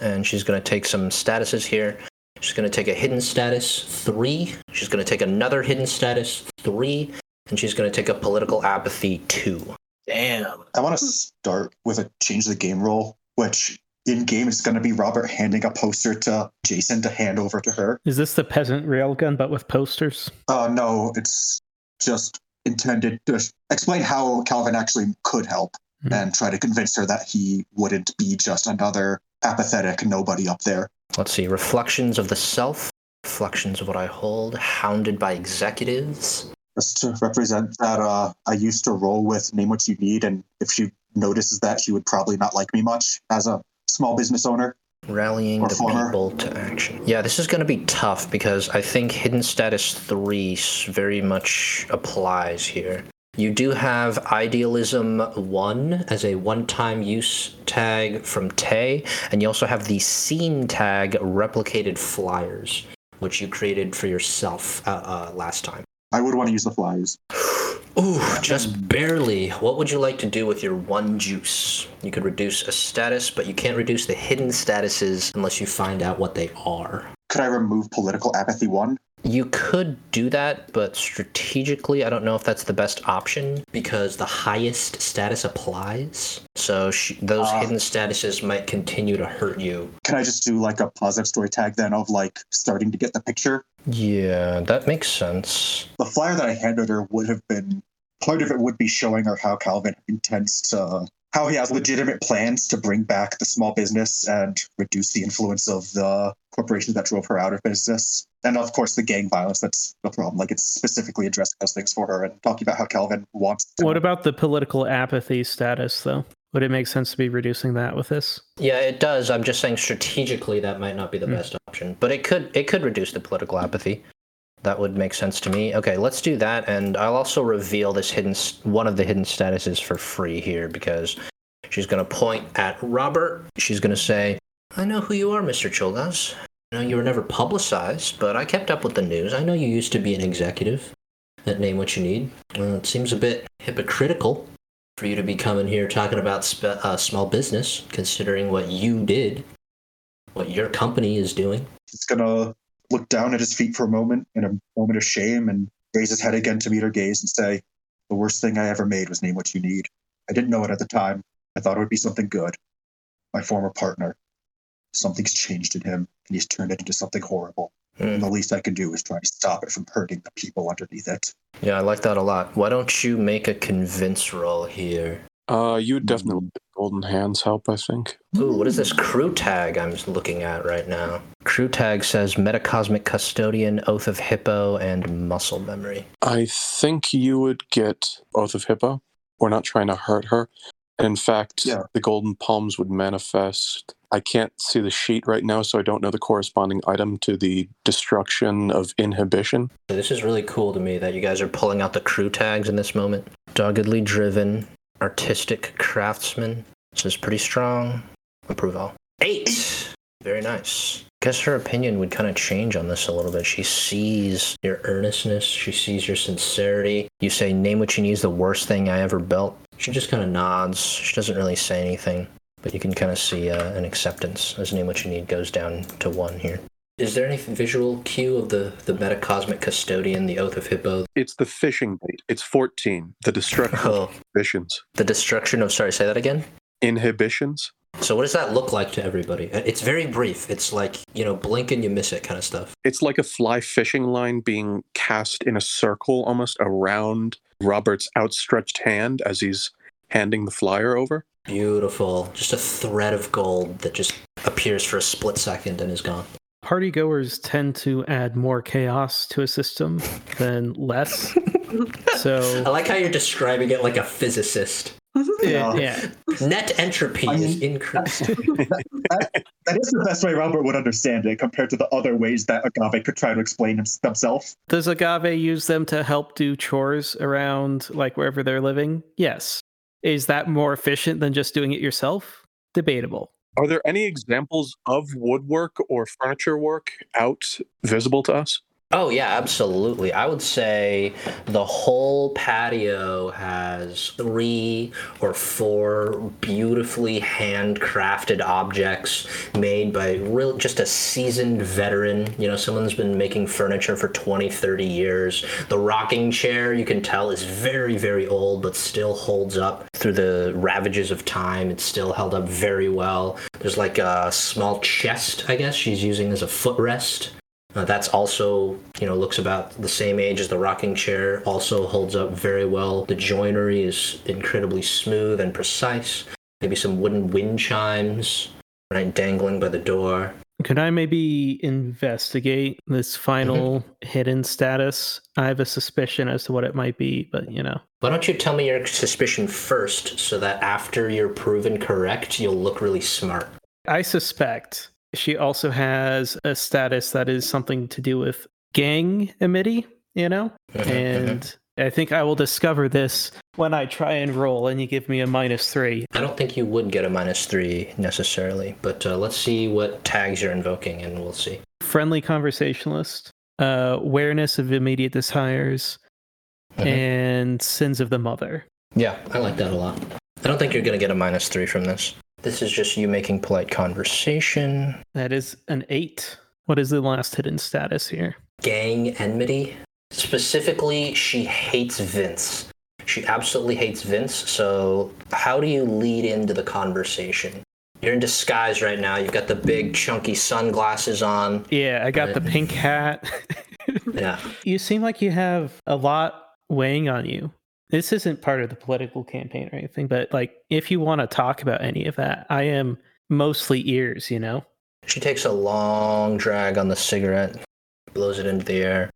And she's gonna take some statuses here. She's gonna take a hidden status three. She's gonna take another hidden status three, and she's gonna take a political apathy two. Damn. I want to start with a change the game roll, which in game, is going to be Robert handing a poster to Jason to hand over to her. Is this the peasant railgun but with posters? Uh, no, it's just intended to explain how Calvin actually could help Hmm. and try to convince her that he wouldn't be just another apathetic nobody up there. Let's see. Reflections of the self. Reflections of what I hold. Hounded by executives. Just to represent that uh, I used to roll with name what you need, and if she notices that, she would probably not like me much as a small business owner. Rallying the Performer. people to action. Yeah, this is going to be tough because I think Hidden Status 3 very much applies here. You do have Idealism 1 as a one time use tag from Tay, and you also have the Scene tag Replicated Flyers, which you created for yourself uh, uh, last time. I would want to use the flyers. Ooh, just barely. What would you like to do with your one juice? You could reduce a status, but you can't reduce the hidden statuses unless you find out what they are. Could I remove political apathy one? You could do that, but strategically, I don't know if that's the best option because the highest status applies. So sh- those Ah. hidden statuses might continue to hurt you. Can I just do like a positive story tag then of like starting to get the picture? Yeah, that makes sense. The flyer that I handed her would have been part of it would be showing her how Calvin intends to how he has legitimate plans to bring back the small business and reduce the influence of the corporations that drove her out of business. And of course the gang violence that's the problem. Like it's specifically addressing those things for her and talking about how Calvin wants to What about the political apathy status, though? Would it make sense to be reducing that with this? Yeah, it does. I'm just saying strategically that might not be the Hmm. best option, but it could it could reduce the political apathy. That would make sense to me. Okay, let's do that, and I'll also reveal this hidden one of the hidden statuses for free here because she's going to point at Robert. She's going to say, "I know who you are, Mr. Cholgas. Know you were never publicized, but I kept up with the news. I know you used to be an executive at Name What You Need. Well, it seems a bit hypocritical." For you to be coming here talking about sp- uh, small business, considering what you did, what your company is doing. He's gonna look down at his feet for a moment in a moment of shame and raise his head again to meet her gaze and say, The worst thing I ever made was name what you need. I didn't know it at the time. I thought it would be something good. My former partner. Something's changed in him and he's turned it into something horrible. Hmm. And the least I can do is try to stop it from hurting the people underneath it. Yeah, I like that a lot. Why don't you make a convince roll here? Uh, you would definitely golden hands help. I think. Ooh, what is this crew tag I'm looking at right now? Crew tag says Metacosmic Custodian, Oath of Hippo, and Muscle Memory. I think you would get Oath of Hippo. We're not trying to hurt her. And in fact, Yeah. the golden palms would manifest. I can't see the sheet right now, so I don't know the corresponding item to the destruction of inhibition. This is really cool to me that you guys are pulling out the crew tags in this moment. Doggedly driven, artistic craftsman. This is pretty strong. Approval. Eight! Very nice. I Guess her opinion would kind of change on this a little bit. She sees your earnestness, she sees your sincerity. You say, Name what you need is the worst thing I ever built. She just kind of nods. She doesn't really say anything, but you can kind of see uh, an acceptance as Name What You Need goes down to one here. Is there any visual cue of the, the metacosmic custodian, the Oath of Hippo? It's the fishing bait. It's 14. The destruction of Oh, inhibitions. the destruction of, sorry, say that again? Inhibitions? So, what does that look like to everybody? Uh, It's very brief. It's like, you know, blink and you miss it kind of stuff. It's like a fly fishing line being cast in a circle almost around Robert's outstretched hand as he's handing the flyer over. Beautiful. Just a thread of gold that just appears for a split second and is gone. Party goers tend to add more chaos to a system than less. So I like how you're describing it like a physicist. Yeah. yeah, Net entropy I is mean- increased. That is the best way Robert would understand it compared to the other ways that Agave could try to explain hims- themselves. does Agave use them to help do chores around like wherever they're living? Yes. Is that more efficient than just doing it yourself? Debatable. Are there any examples of woodwork or furniture work out visible to us? Oh yeah, absolutely. I would say the whole patio has three or four beautifully handcrafted objects made by real just a seasoned veteran, you know, someone who's been making furniture for 20, 30 years. The rocking chair, you can tell is very very old but still holds up through the ravages of time. It's still held up very well. There's like a small chest, I guess she's using as a footrest. Uh, that's also, you know, looks about the same age as the rocking chair. Also holds up very well. The joinery is incredibly smooth and precise. Maybe some wooden wind chimes, right, dangling by the door. Could I maybe investigate this final hidden status? I have a suspicion as to what it might be, but you know. Why don't you tell me your suspicion first, so that after you're proven correct, you'll look really smart. I suspect she also has a status that is something to do with gang amity, you know? Mhm, and I think I will discover this when I try and roll and you give me a minus three. I don't think you would get a minus three necessarily, but uh, let's see what tags you're invoking, and we'll see. Friendly conversationalist, uh, awareness of immediate desires, Mhm. and sins of the mother. Yeah, I like that a lot. I don't think you're going to get a minus three from this. This is just you making polite conversation. That is an eight. What is the last hidden status here? Gang enmity. Specifically, she hates Vince. She absolutely hates Vince. So, how do you lead into the conversation? You're in disguise right now. You've got the big, chunky sunglasses on. Yeah, I got the pink hat. Yeah. you seem like you have a lot weighing on you. This isn't part of the political campaign or anything, but like if you want to talk about any of that, I am mostly ears, you know? She takes a long drag on the cigarette, blows it into the air.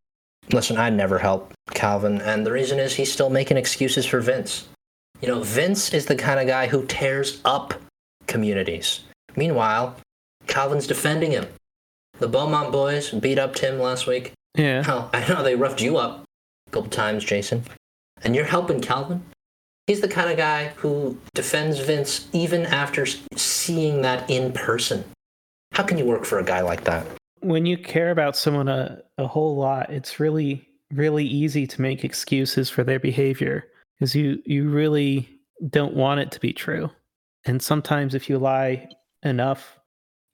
Listen, I'd never help Calvin, and the reason is he's still making excuses for Vince. You know, Vince is the kind of guy who tears up communities. Meanwhile, Calvin's defending him. The Beaumont boys beat up Tim last week. Yeah. Hell, I know they roughed you up a couple times, Jason. And you're helping Calvin? He's the kind of guy who defends Vince even after seeing that in person. How can you work for a guy like that? When you care about someone a, a whole lot, it's really, really easy to make excuses for their behavior because you, you really don't want it to be true. And sometimes if you lie enough,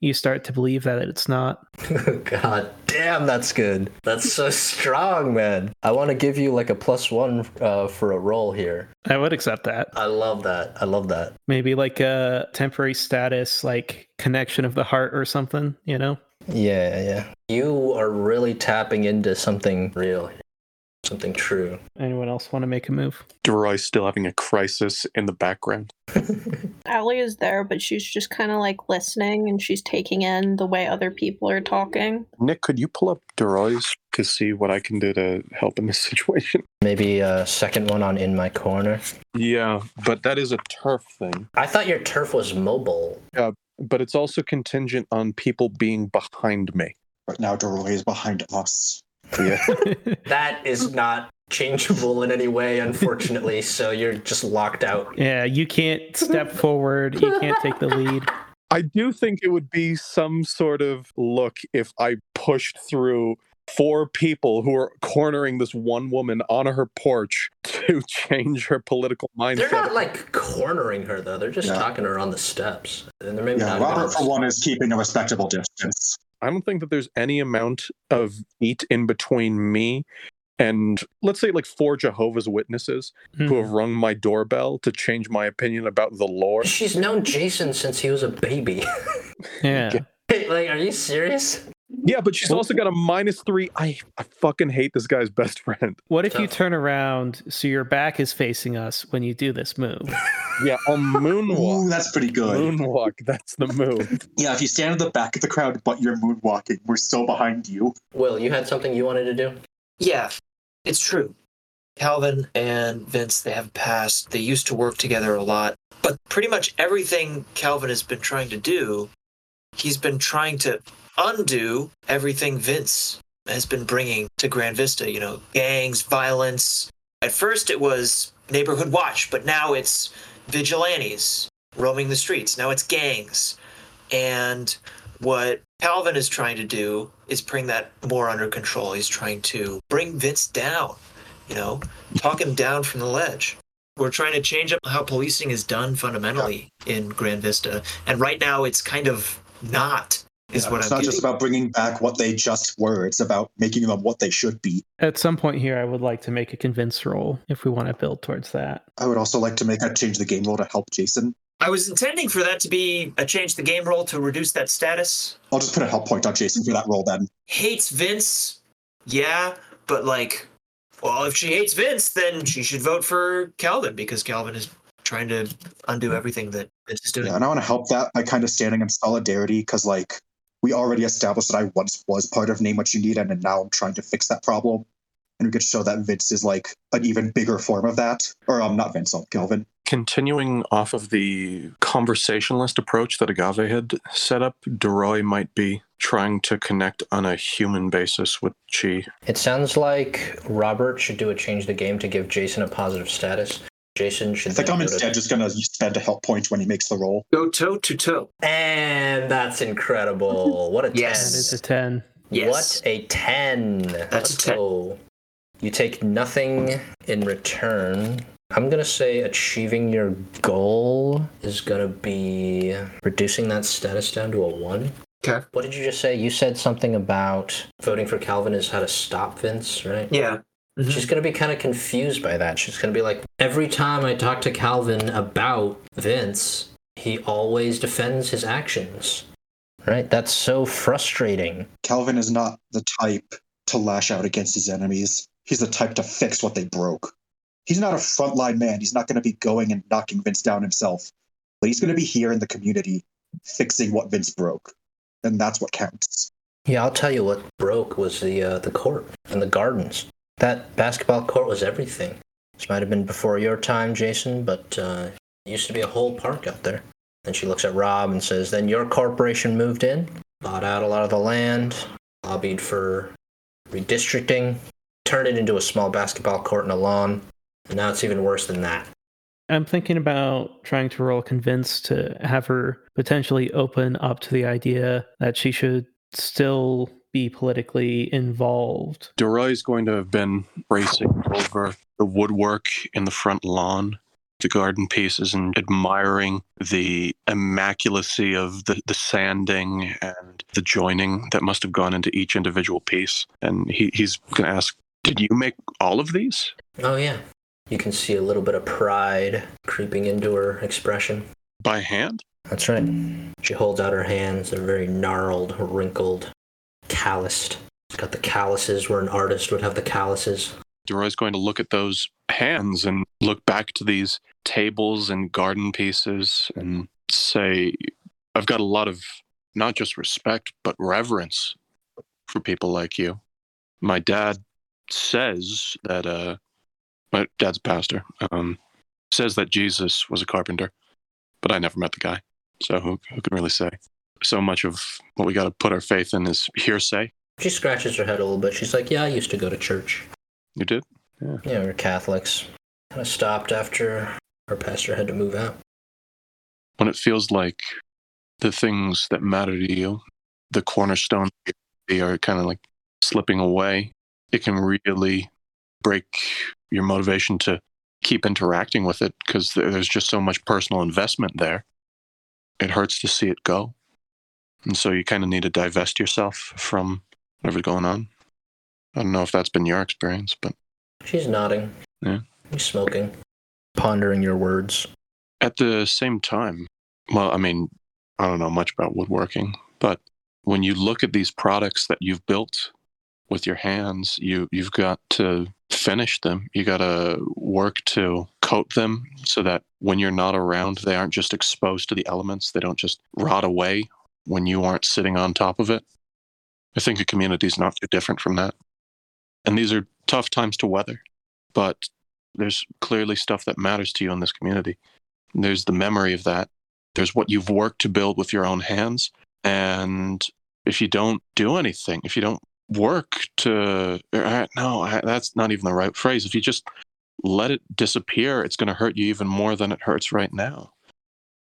you start to believe that it's not. God damn, that's good. That's so strong, man. I want to give you like a plus one uh, for a roll here. I would accept that. I love that. I love that. Maybe like a temporary status, like connection of the heart or something, you know? Yeah, yeah. You are really tapping into something real, here. Something true. Anyone else want to make a move? Deroy still having a crisis in the background. Allie is there, but she's just kind of like listening and she's taking in the way other people are talking. Nick, could you pull up Deroy's to see what I can do to help in this situation? Maybe a second one on In My Corner. Yeah, but that is a turf thing. I thought your turf was mobile. Yeah, But it's also contingent on people being behind me. Right now, Deroy is behind us. Yeah. That is not changeable in any way, unfortunately, so you're just locked out. yeah, you can't step forward. You can't take the lead. I do think it would be some sort of look if I pushed through four people who are cornering this one woman on her porch to change her political mindset. They're not like cornering her, though. They're just Yeah. talking to her on the steps. And they're maybe Yeah, not Robert, for one, is keeping a respectable distance. I don't think that there's any amount of heat in between me and let's say like four Jehovah's Witnesses who have mm-hmm. rung my doorbell to change my opinion about the Lord. She's known Jason since he was a baby. Yeah. like, are you serious? Yeah, but she's also got a minus three. I, I fucking hate this guy's best friend. What if you turn around so your back is facing us when you do this move? Yeah, I'll Ooh, moonwalk. that's pretty good. Moonwalk, that's the move. Yeah, if you stand at the back of the crowd, but you're moonwalking, we're still behind you. Will, you had something you wanted to do? Yeah, it's true. Calvin and Vince, they have passed. They used to work together a lot. But pretty much everything Calvin has been trying to do, he's been trying to undo everything Vince has been bringing to Grand Vista. You know, gangs, violence. At first it was neighborhood watch, but now it's vigilantes roaming the streets. Now it's gangs. And what Calvin is trying to do is bring that more under control. He's trying to bring Vince down, you know, talk him down from the ledge. We're trying to change up how policing is done fundamentally in Grand Vista. And right now it's kind of not, is Yeah, what it's I'm not just about bringing back what they just were. It's about making them what they should be. At some point here, I would like to make a convince roll if we want to build towards that. I would also like to make a change the game rule to help Jason. I was intending for that to be a change the game roll to reduce that status. I'll just put a help point on Jason for that roll then. Hates Vince, yeah, but like, well, if she hates Vince, then she should vote for Calvin because Calvin is trying to undo everything that Vince is doing. Yeah, and I want to help that by kind of standing in solidarity because, like, we already established that I once was part of Name What You Need, and then now I'm trying to fix that problem. And we could show that Vince is like an even bigger form of that. Or, um, not Vince, um, Calvin. Continuing off of the conversationalist approach that Agave had set up, Deroy might be trying to connect on a human basis with Chi. It sounds like Robert should do a change the game to give Jason a positive status. Jason should. I think then I'm instead just going to spend a help point when he makes the roll. Go toe to toe. And that's incredible. What a Yes. That is 10. a 10. Yes. What a 10. That's Let's a 10. go. You take nothing in return. I'm going to say achieving your goal is going to be reducing that status down to a 1. Okay. What did you just say? You said something about voting for Calvin is how to stop Vince, right? Yeah. Mhm. She's going to be kind of confused by that. She's going to be like, every time I talk to Calvin about Vince, he always defends his actions. Right? That's so frustrating. Calvin is not the type to lash out against his enemies. He's the type to fix what they broke. He's not a frontline man. He's not going to be going and knocking Vince down himself. But he's going to be here in the community fixing what Vince broke. And that's what counts. Yeah, I'll tell you what broke was the uh, the court and the gardens. That basketball court was everything. This might have been before your time, Jason, but uh, it used to be a whole park out there. And she looks at Rob and says, "Then your corporation moved in, bought out a lot of the land, lobbied for redistricting, turned it into a small basketball court and a lawn, and now it's even worse than that." I'm thinking about trying to roll convince to have her potentially open up to the idea that she should still be politically involved. Deroy's going to have been racing over the woodwork in the front lawn, the garden pieces, and admiring the immaculacy of the, the sanding and the joining that must have gone into each individual piece. And he, he's going to ask, Did you make all of these? Oh yeah, you can see a little bit of pride creeping into her expression. By hand? That's right. She holds out her hands. They're very gnarled, wrinkled, calloused. It's got the calluses where an artist would have the calluses. Deroy's going to look at those hands and look back to these tables and garden pieces and say, I've got a lot of not just respect, but reverence for people like you. My dad says that, uh, my dad's pastor, um, says that Jesus was a carpenter, but I never met the guy. So who, who can really say? So much of what we got to put our faith in is hearsay. She scratches her head a little bit. She's like, Yeah, I used to go to church. You did? Yeah, we're Catholics. Kind of stopped after our pastor had to move out. when it feels like the things that matter to you, the cornerstone, they are kind of like slipping away, it can really break your motivation to keep interacting with it because there's just so much personal investment there. It hurts to see it go. And so you kind of need to divest yourself from whatever's going on. I don't know if that's been your experience, but She's nodding. Yeah. He's smoking. Pondering your words. at the same time, well, I mean, I don't know much about woodworking, but when you look at these products that you've built with your hands, you you've got to finish them. You got to work to coat them so that when you're not around, they aren't just exposed to the elements. They don't just rot away when you aren't sitting on top of it. I think a community is not too different from that. And these are tough times to weather, but there's clearly stuff that matters to you in this community. There's the memory of that. There's what you've worked to build with your own hands. And if you don't do anything, if you don't work to, no, that's not even the right phrase. If you just let it disappear, it's going to hurt you even more than it hurts right now.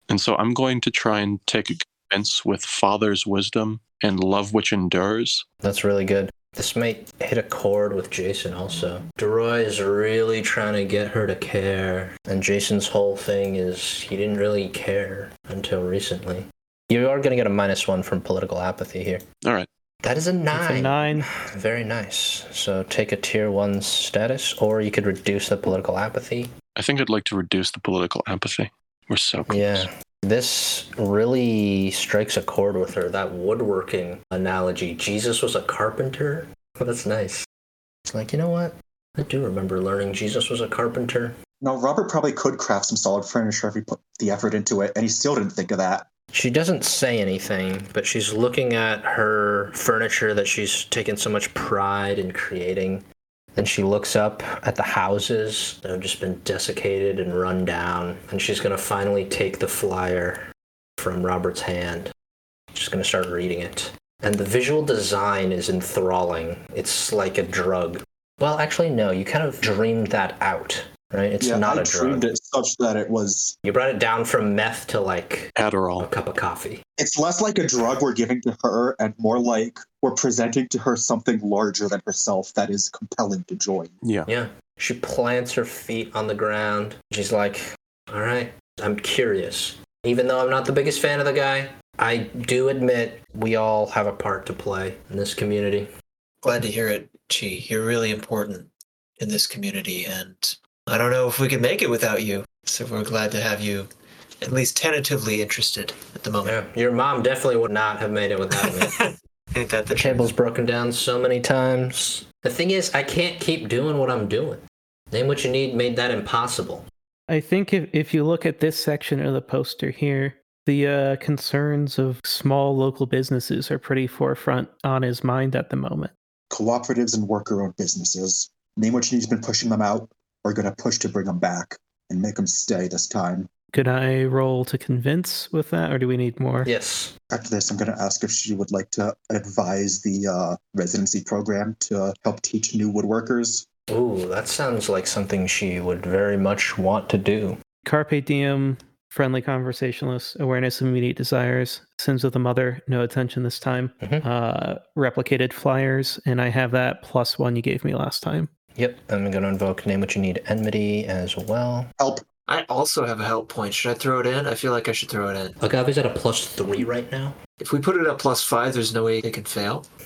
And so I'm going to try and take a Fence with father's wisdom and love which endures. That's really good. This might hit a chord with Jason also. Deroy is really trying to get her to care, and Jason's whole thing is he didn't really care until recently. You are going to get a minus one from political apathy here. All right. That is a It's nine. a nine. Very nice. So take a tier one status, or you could reduce the political apathy. I think I'd like to reduce the political apathy. We're so close. Yeah. This really strikes a chord with her. That woodworking analogy. Jesus was a carpenter. That's nice. It's like, you know what? I do remember learning Jesus was a carpenter. No, Robert probably could craft some solid furniture if he put the effort into it, and he still didn't think of that. She doesn't say anything, but she's looking at her furniture that she's taken so much pride in creating. Then she looks up at the houses that have just been desiccated and run down, and she's going to finally take the flyer from Robert's hand. She's going to start reading it. And the visual design is enthralling. It's like a drug. Well, actually, no, you kind of dreamed that out, right? It's yeah, not I a dreamed drug. it such that it was. You brought it down from meth to like Adderall, a cup of coffee. It's less like a drug we're giving to her, and more like we're presenting to her something larger than herself that is compelling to join. Yeah. Yeah. She plants her feet on the ground. She's like, all right, I'm curious. Even though I'm not the biggest fan of the guy, I do admit we all have a part to play in this community. Glad to hear it, Chi. You're really important in this community, and I don't know if we could make it without you. So we're glad to have you at least tentatively interested at the moment. Yeah. Your mom definitely would not have made it without me. Ain't that the the table's broken down so many times. The thing is, I can't keep doing what I'm doing. Name What You Need made that impossible. I think if, if you look at this section of the poster here, the uh, concerns of small local businesses are pretty forefront on his mind at the moment. Cooperatives and worker owned businesses. Name what you need's been pushing them out. We're going to push to bring them back and make them stay this time. Could I roll to convince with that, or do we need more? Yes. After this, I'm going to ask if she would like to advise the uh, residency program to help teach new woodworkers. Ooh, that sounds like something she would very much want to do. Carpe diem, friendly conversationalist, awareness of immediate desires, sins of the mother, no attention this time, Mhm. uh, replicated flyers, and I have that plus one you gave me last time. Yep, I'm going to invoke Name What You Need Enmity as well. Help. I also have a help point. Should I throw it in? I feel like I should throw it in. Agave's at a plus three right now. If we put it at plus five, there's no way it can fail.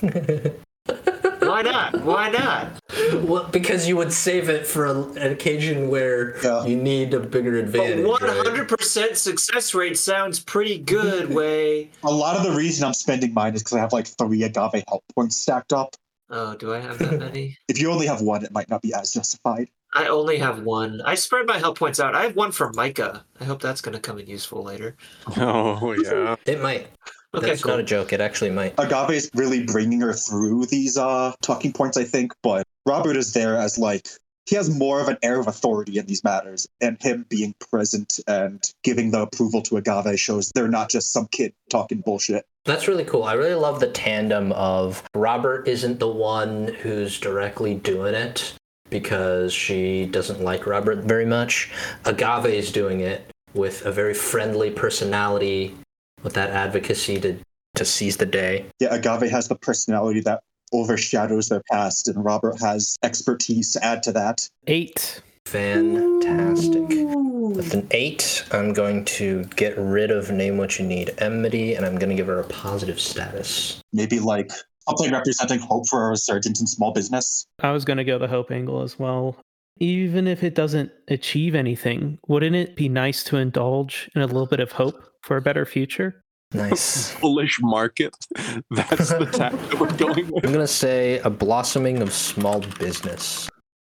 Why not? Why not? well, because you would save it for a, an occasion where Yeah. you need a bigger advantage. one right? hundred percent success rate sounds pretty good. Way. A lot of the reason I'm spending mine is because I have like three agave help points stacked up. Oh, do I have that many? If you only have one, it might not be as justified. I only have one. I spread my help points out. I have one for Micah. I hope that's going to come in useful later. Oh, yeah. It might. Okay, That's cool. not a joke. It actually might. Agave is really bringing her through these uh talking points, I think, but Robert is there as like he has more of an air of authority in these matters, and him being present and giving the approval to Agave shows they're not just some kid talking bullshit. That's really cool. I really love the tandem of Robert isn't the one who's directly doing it because she doesn't like Robert very much. Agave is doing it with a very friendly personality, with that advocacy to, to seize the day. Yeah, Agave has the personality that overshadows their past, and Robert has expertise to add to that. Eight. Fantastic. With an eight, I'm going to get rid of Name What You Need Enmity, and I'm going to give her a positive status. Maybe like something representing hope for a resurgence in small business. I was going to go the hope angle as well. Even if it doesn't achieve anything, wouldn't it be nice to indulge in a little bit of hope for a better future? Nice. Bullish market. That's the tack that we're going with. I'm gonna say a blossoming of small business.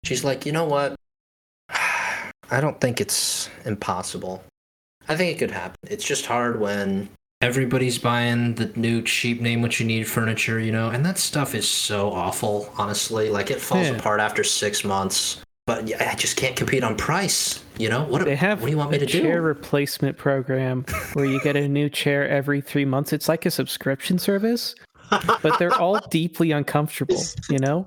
She's like, you know what? I don't think it's impossible. I think it could happen. It's just hard when everybody's buying the new cheap name what you need furniture, you know, and that stuff is so awful, honestly. Like it falls Yeah. apart after six months. But I just can't compete on price. You know what? They have what do you want me to chair do? Chair replacement program where you get a new chair every three months. It's like a subscription service, but they're all deeply uncomfortable, you know?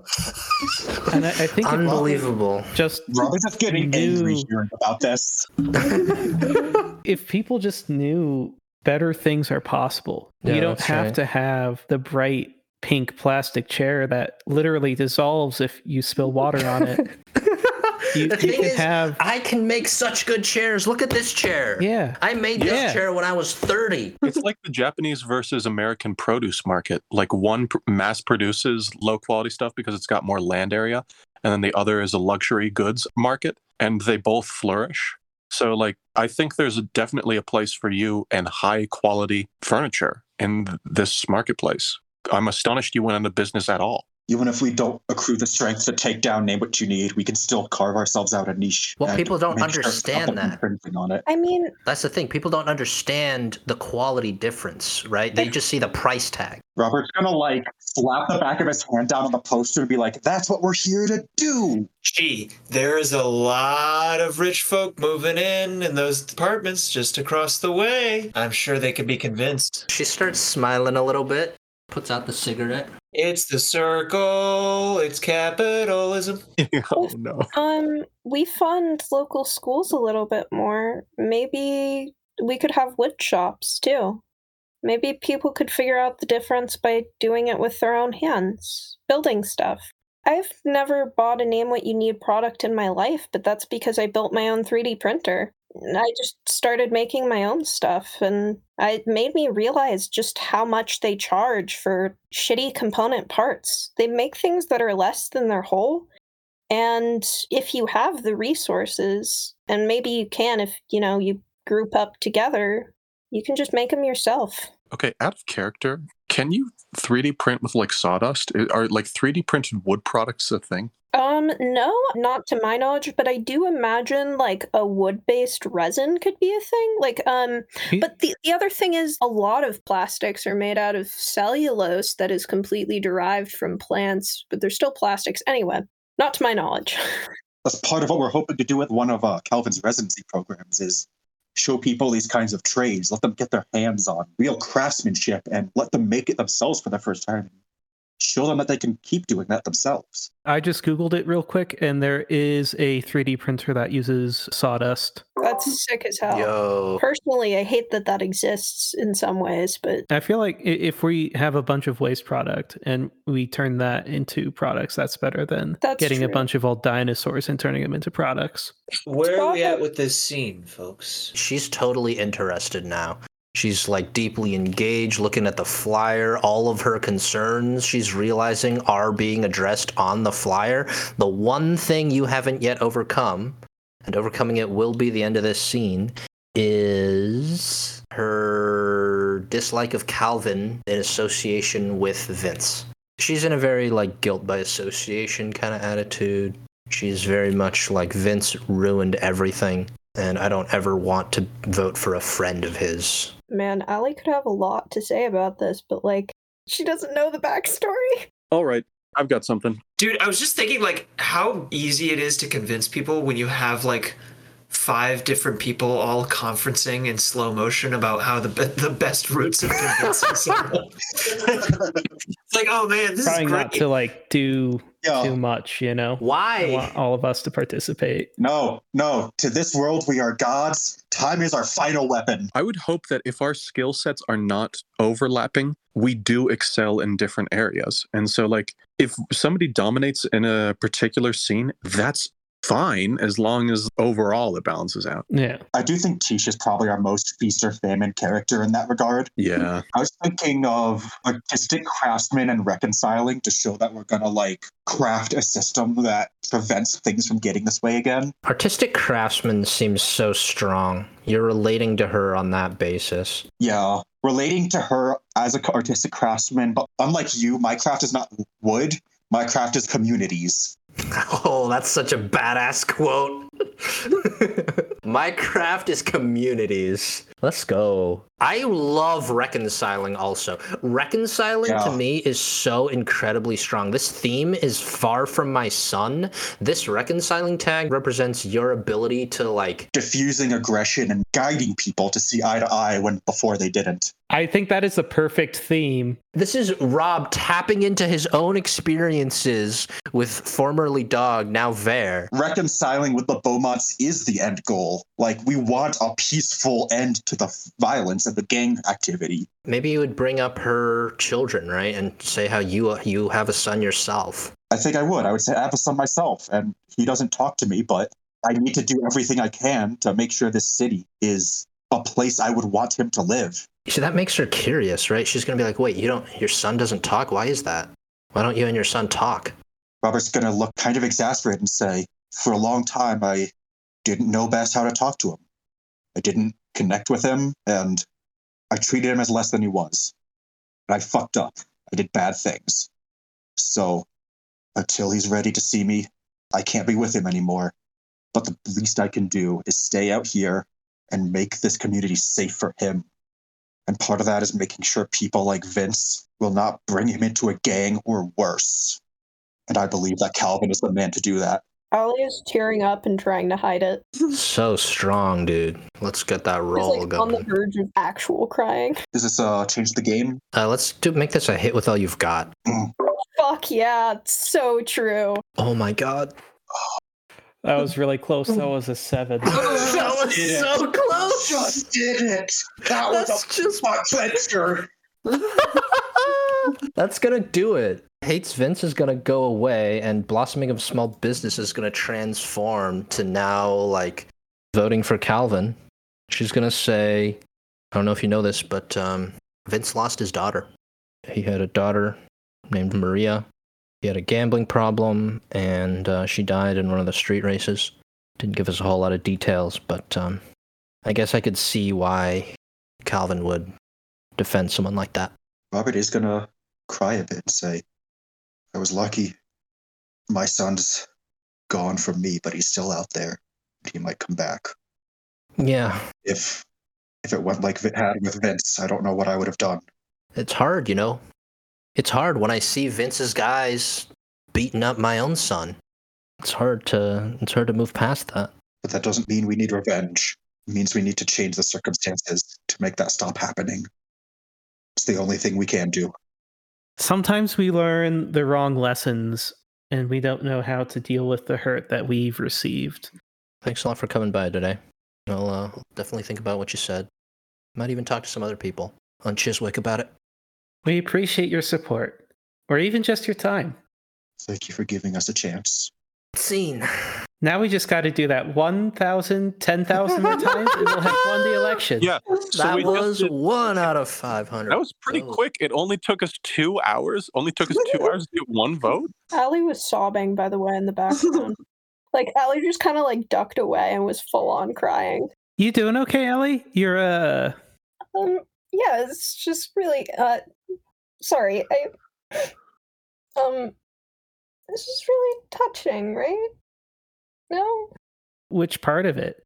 And I, I think if Unbelievable. just Robert's just getting New- angry hearing about this. if people just knew better things are possible. Yeah, you don't have right. to have the bright pink plastic chair that literally dissolves if you spill water on it. You, the you thing can is, have I can make such good chairs. Look at this chair. yeah. I made this Yeah. chair when I was 30. It's like the Japanese versus American produce market. Like one pr- mass produces low quality stuff because it's got more land area, and then the other is a luxury goods market, and they both flourish. So, like, I think there's definitely a place for you and high quality furniture in th- this marketplace. I'm astonished you went into business at all. Even if we don't accrue the strength to take down name what you need, we can still carve ourselves out a niche. Well, people don't make sure understand that. on it. I mean, That's the thing. People don't understand the quality difference, right? They just see the price tag. Robert's gonna like slap the back of his hand down on the poster and be like, "That's what we're here to do." Gee, there is a lot of rich folk moving in in those apartments just across the way. I'm sure they could be convinced. She starts smiling a little bit, puts out the cigarette. It's the circle. It's capitalism. oh no. um, we fund local schools a little bit more. Maybe we could have wood shops too. Maybe people could figure out the difference by doing it with their own hands, building stuff. I've never bought a name what you need product in my life, but that's because I built my own 3D printer. I just started making my own stuff, and it made me realize just how much they charge for shitty component parts. They make things that are less than their whole, and if you have the resources, and maybe you can if you know you group up together, you can just make them yourself. Okay, out of character, can you 3D print with like sawdust? I- Are like 3D printed wood products a thing? Um, no, not to my knowledge, but I do imagine like a wood-based resin could be a thing. Like, um, but the the other thing is a lot of plastics are made out of cellulose that is completely derived from plants, but they're still plastics anyway. Not to my knowledge. That's part of what we're hoping to do with one of uh, Calvin's residency programs is show people these kinds of trades, let them get their hands on real craftsmanship, and let them make it themselves for the first time. Show them that they can keep doing that themselves. I just Googled it real quick, and there is a 3D printer that uses sawdust. That's sick as hell. Yo. Personally, I hate that that exists in some ways, but I feel like if we have a bunch of waste product and we turn that into products, that's better than That's getting a bunch of old dinosaurs and turning them into products. Where are we at with this scene, folks? She's totally interested now. She's like deeply engaged, looking at the flyer. All of her concerns she's realizing are being addressed on the flyer. The one thing you haven't yet overcome, and overcoming it will be the end of this scene, is her dislike of Calvin in association with Vince. She's in a very like guilt by association kind of attitude. She's very much like Vince ruined everything and I don't ever want to vote for a friend of his. man, Allie could have a lot to say about this, but like, she doesn't know the backstory. All right, I've got something. Dude, I was just thinking like how easy it is to convince people when you have like five different people all conferencing in slow motion about how the be- the best routes of convincing someone. it's like, oh man, this Trying is not to like do Yeah. too much, you know. I Why? want all of us to participate. No, no. To this world, we are gods. Time is our final weapon. I would hope that if our skill sets are not overlapping, we do excel in different areas. And so, like, if somebody dominates in a particular scene, that's fine as long as overall it balances out. Yeah. I do think Tish is probably our most feast or famine character in that regard. Yeah. I was thinking of artistic craftsman and reconciling to show that we're gonna like craft a system that prevents things from getting this way again. Artistic craftsman seems so strong. You're relating to her on that basis. Yeah, relating to her as an artistic craftsman, but unlike you, my craft is not wood. My craft is communities. Oh, that's such a badass quote. My craft is communities. Let's go. I love reconciling also. Reconciling to me is so incredibly strong. This theme is far from my son. This reconciling tag represents your ability to like Diffusing aggression and guiding people to see eye to eye when before they didn't. I think that is the perfect theme. This is Rob tapping into his own experiences with formerly Dog, now Vare. Reconciling with the Beaumonts is the end goal. Like we want a peaceful end to the violence and the gang activity. Maybe you would bring up her children, right, and say how you you have a son yourself. I think I would. I would say I have a son myself, and he doesn't talk to me, but I need to do everything I can to make sure this city is a place I would want him to live. So that makes her curious, right? She's gonna be like, "Wait, you don't? Your son doesn't talk. Why is that? Why don't you and your son talk?" Robert's going to look kind of exasperated and say, For a long time, I didn't know best how to talk to him. I didn't connect with him, and I treated him as less than he was. And I fucked up. I did bad things. So until he's ready to see me, I can't be with him anymore. But the least I can do is stay out here and make this community safe for him. And part of that is making sure people like Vince will not bring him into a gang or worse. And I believe that Calvin is the man to do that. Ollie is tearing up and trying to hide it. So strong, dude. Let's get that He's roll like on the verge of actual crying. Does this uh change the game? Uh, let's do make this a hit with all you've got. Fuck yeah, it's so true. Oh my god. That was really close. That was a seven. that was did it. so close. Just did it. That That's just butt clencher. That's gonna do it. Hates Vince is gonna go away, and blossoming of small business is gonna transform to now like voting for Calvin. She's gonna say, I don't know if you know this, but um, Vince lost his daughter. He had a daughter named Maria. He had a gambling problem, and uh, she died in one of the street races. Didn't give us a whole lot of details, but um, I guess I could see why Calvin would defend someone like that. Robert is gonna cry a bit and say, I was lucky. My son's gone from me, but he's still out there. He might come back. Yeah, If if it went like it had with Vince, I don't know what I would have done. it's hard, you know. It's hard when I see Vince's guys beating up my own son. It's hard to it's hard to move past that. But that doesn't mean we need revenge. It means we need to change the circumstances to make that stop happening. It's the only thing we can do. Sometimes we learn the wrong lessons and we don't know how to deal with the hurt that we've received. Thanks a lot for coming by today. I'll uh, definitely think about what you said. Might even talk to some other people on Chiswick about it. We appreciate your support, or even just your time. Thank you for giving us a chance. Scene. Now we just got to do that 1,000, 10,000 more times, and we'll have won the election. Yeah. So that we just was did- one out of five hundred. That was pretty Oh. quick. It only took us two hours. Only took us two hours to get one vote. Allie was sobbing, by the way, in the background. like Allie just kind of like ducked away and was full on crying. You doing okay, Ellie? You're uh Um, yeah, it's just really uh, sorry, I um, this is really touching, right? No, which part of it?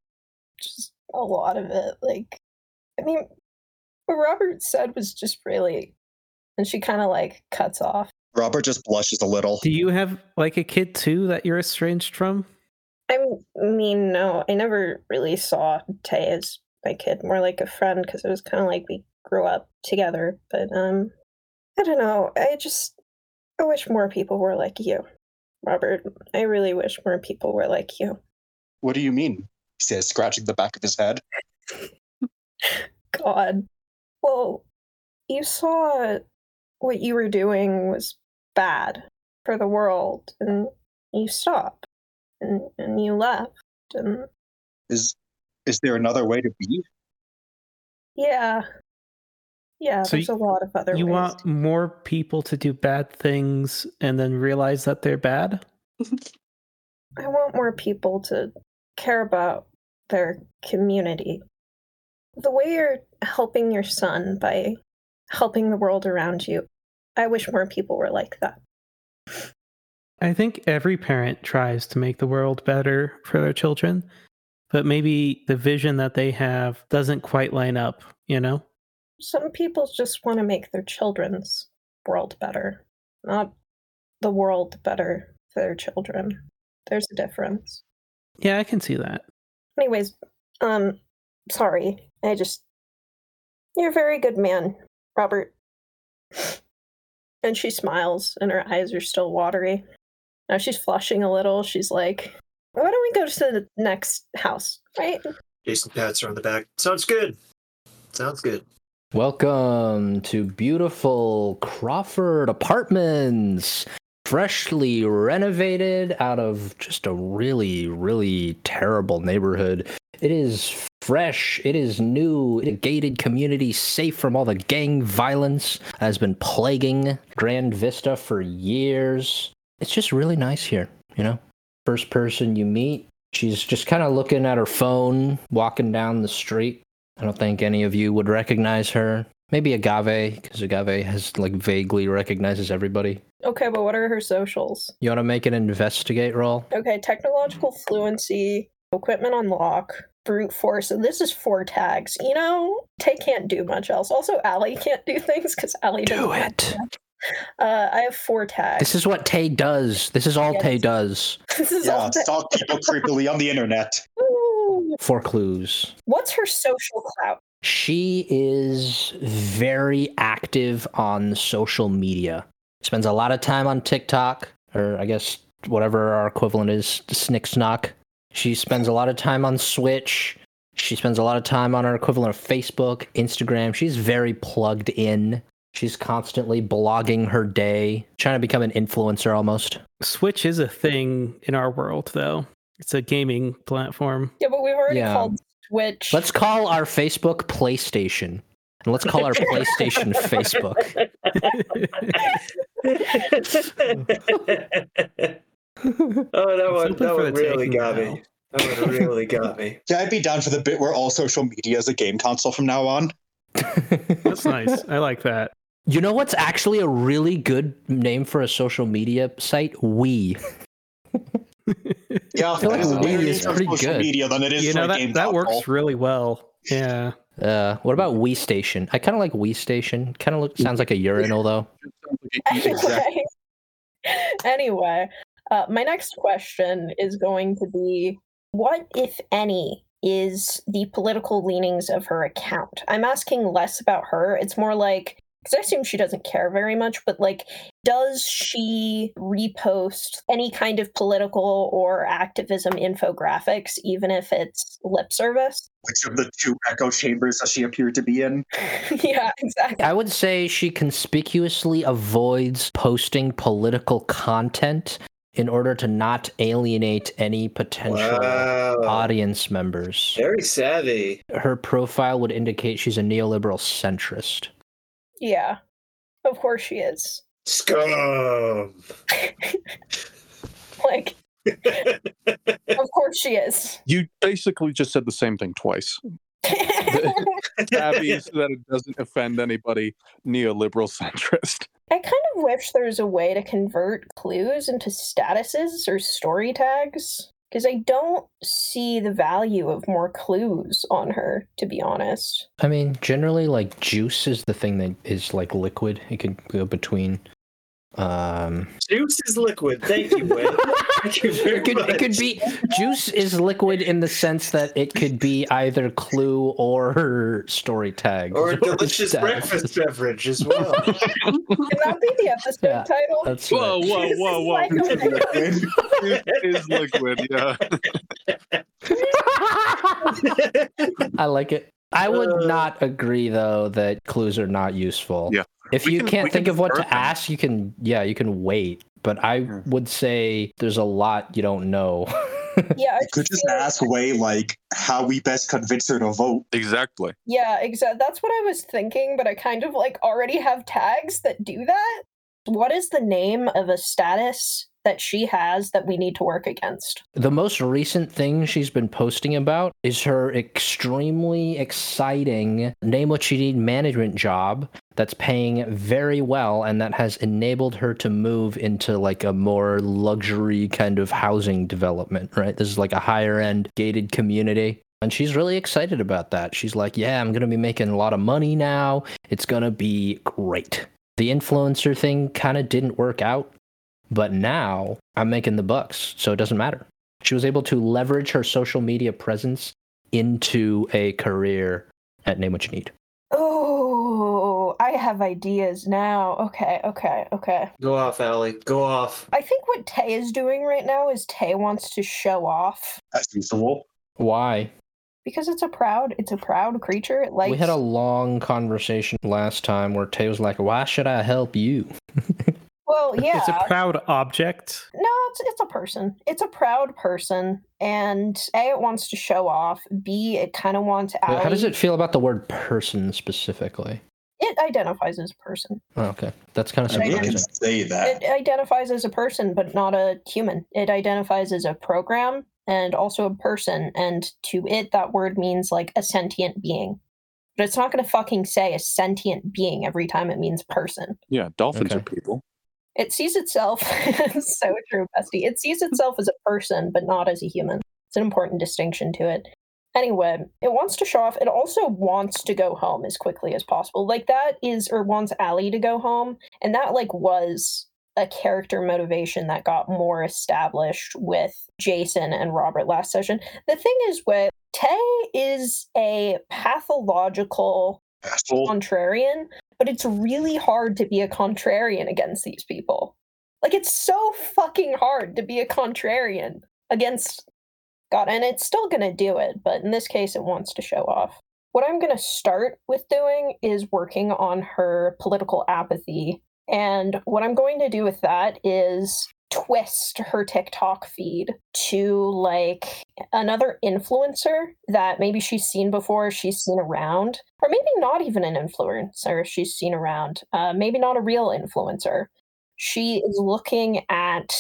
just a lot of it. Like, I mean, what Robert said was just really, and she kind of like cuts off. Robert just blushes a little. Do you have like a kid too that you're estranged from? I mean, no, I never really saw Tay as my kid, more like a friend because it was kind of like we grew up together. But um, I don't know. I just I wish more people were like you, Robert. I really wish more people were like you. What do you mean? He says, scratching the back of his head. God. Well, you saw what you were doing was bad for the world, and you stopped, and and you left, and Is is there another way to be? yeah, yeah. So there's a lot of other You want more people to do bad things and then realize that they're bad? I want more people to care about their community. The way you're helping your son by helping the world around you, I wish more people were like that. I think every parent tries to make the world better for their children, but maybe the vision that they have doesn't quite line up, you know? Some people just want to make their children's world better, not the world better for their children. There's a difference. Yeah, I can see that. Anyways, um, sorry. I just. You're a very good man, Robert. And she smiles, and her eyes are still watery. Now she's flushing a little. She's like, why don't we go to the next house, right? Jason pats her on the back. Sounds good. Sounds good. Welcome to beautiful Crawford Apartments. Freshly renovated out of just a really, really terrible neighborhood. It is fresh, it is new, it is a gated community safe from all the gang violence that has been plaguing Grand Vista for years. It's just really nice here, you know? First person you meet, she's just kind of looking at her phone, walking down the street. I don't think any of you would recognize her. Maybe Agave, because Agave has like vaguely recognizes everybody. Okay, but what are her socials? You want to make an investigate roll? Okay, technological fluency, equipment unlock, brute force, and this is four tags. You know, Tay can't do much else. Also, Allie can't do things because Allie Do doesn't. have it. Uh, I have four tags. This is what Tay does. This is all Tay does. This is Yeah, all. Tay- stalk people creepily on the internet. Ooh. Four clues. What's her social clout? She is very active on social media. Spends a lot of time on TikTok, or I guess whatever our equivalent is, Snick Snock. She spends a lot of time on Switch. She spends a lot of time on our equivalent of Facebook, Instagram. She's very plugged in. She's constantly blogging her day, trying to become an influencer almost. Switch is a thing in our world, though. It's a gaming platform. Yeah, but we've already Yeah. called Switch. Let's call our Facebook PlayStation. And let's call our PlayStation Facebook. oh, that one, open that for one really taking got now. me. That one really got me. Yeah, I'd be down for the bit where all social media is a game console from now on. That's nice. I like that. You know what's actually a really good name for a social media site? We. Yeah, I feel like it's Wii is pretty good. media than it is you know that that console. works really well. Yeah. Uh, what about We Station? I kind of like We Station. Kind of look sounds like a urinal though. anyway, anyway uh, my next question is going to be what if any is the political leanings of her account i'm asking less about her it's more like because i assume she doesn't care very much but like does she repost any kind of political or activism infographics even if it's lip service Which of the two echo chambers does she appear to be in? yeah exactly I would say she conspicuously avoids posting political content in order to not alienate any potential Wow. audience members. Very savvy. Her profile would indicate she's a neoliberal centrist. Yeah of course she is Scum. like of course she is You basically just said the same thing twice. Savvy so that it doesn't offend anybody. Neoliberal centrist. I kind of wish there was a way to convert clues into statuses or story tags because I don't see the value of more clues on her, to be honest. I mean, generally, like juice is the thing that is like liquid. It can go between. Um, Juice is liquid. Thank you, Wayne. Thank you very it could it could be juice is liquid in the sense that it could be either clue or story tag or a delicious stat. breakfast beverage as well. Can that be the episode Yeah. title? That's Whoa, right. whoa, This whoa, is whoa. like a- it is liquid, yeah. I like it. I would Uh. not agree though that clues are not useful. Yeah. If We you can- can't think can of what to them. ask, you can yeah, you can wait. But I Hmm. would say there's a lot you don't know. yeah, I You could just ask Way like how we best convince her to vote. Exactly. Yeah, exactly. That's what I was thinking, but I kind of like already have tags that do that. What is the name of a status that she has that we need to work against? The most recent thing she's been posting about is her extremely exciting name what you need management job that's paying very well and that has enabled her to move into like a more luxury kind of housing development, right? This is like a higher end gated community. And she's really excited about that. She's like, yeah, I'm going to be making a lot of money now. It's going to be great. The influencer thing kind of didn't work out but now I'm making the bucks, so it doesn't matter. She was able to leverage her social media presence into a career at Name What You Need. Oh, I have ideas now. Okay, okay, okay. Go off, Allie. Go off. I think what Tay is doing right now is Tay wants to show off. That's usual. Why? Because it's a proud, it's a proud creature. It likes. we had a long conversation last time where Tay was like, "Why should I help you?" Well, yeah. It's a proud object. No, it's it's a person. It's a proud person, and a it wants to show off. B it kind of wants. To. How does it feel about the word person specifically? It identifies as a person. Oh, okay, that's kind of I mean, you can say that. It identifies as a person, but not a human. It identifies as a program and also a person. And to it, that word means like a sentient being. But it's not going to fucking say a sentient being every time it means person. Yeah, dolphins Okay. are people. It sees itself, so true, Bestie. It sees itself as a person, but not as a human. It's an important distinction to it. Anyway, it wants to show off. It also wants to go home as quickly as possible. Like that is, or wants Allie to go home, and that like was a character motivation that got more established with Jason and Robert last session. The thing is, with Tay is a pathological Asshole. contrarian, but it's really hard to be a contrarian against these people. Like it's so fucking hard to be a contrarian against God, and it's still gonna do it, but in this case, it wants to show off. What I'm gonna start with doing is working on her political apathy, and what I'm going to do with that is twist her TikTok feed to like another influencer that maybe she's seen before, she's seen around, or maybe not even an influencer she's seen around, uh, maybe not a real influencer. She is looking at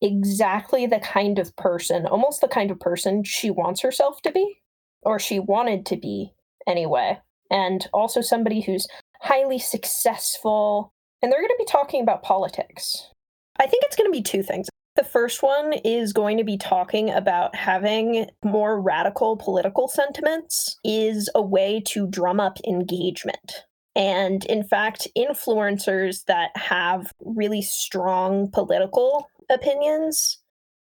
exactly the kind of person, almost the kind of person she wants herself to be, or she wanted to be anyway, and also somebody who's highly successful. And they're going to be talking about politics. I think it's going to be two things. The first one is going to be talking about having more radical political sentiments is a way to drum up engagement. And in fact, influencers that have really strong political opinions,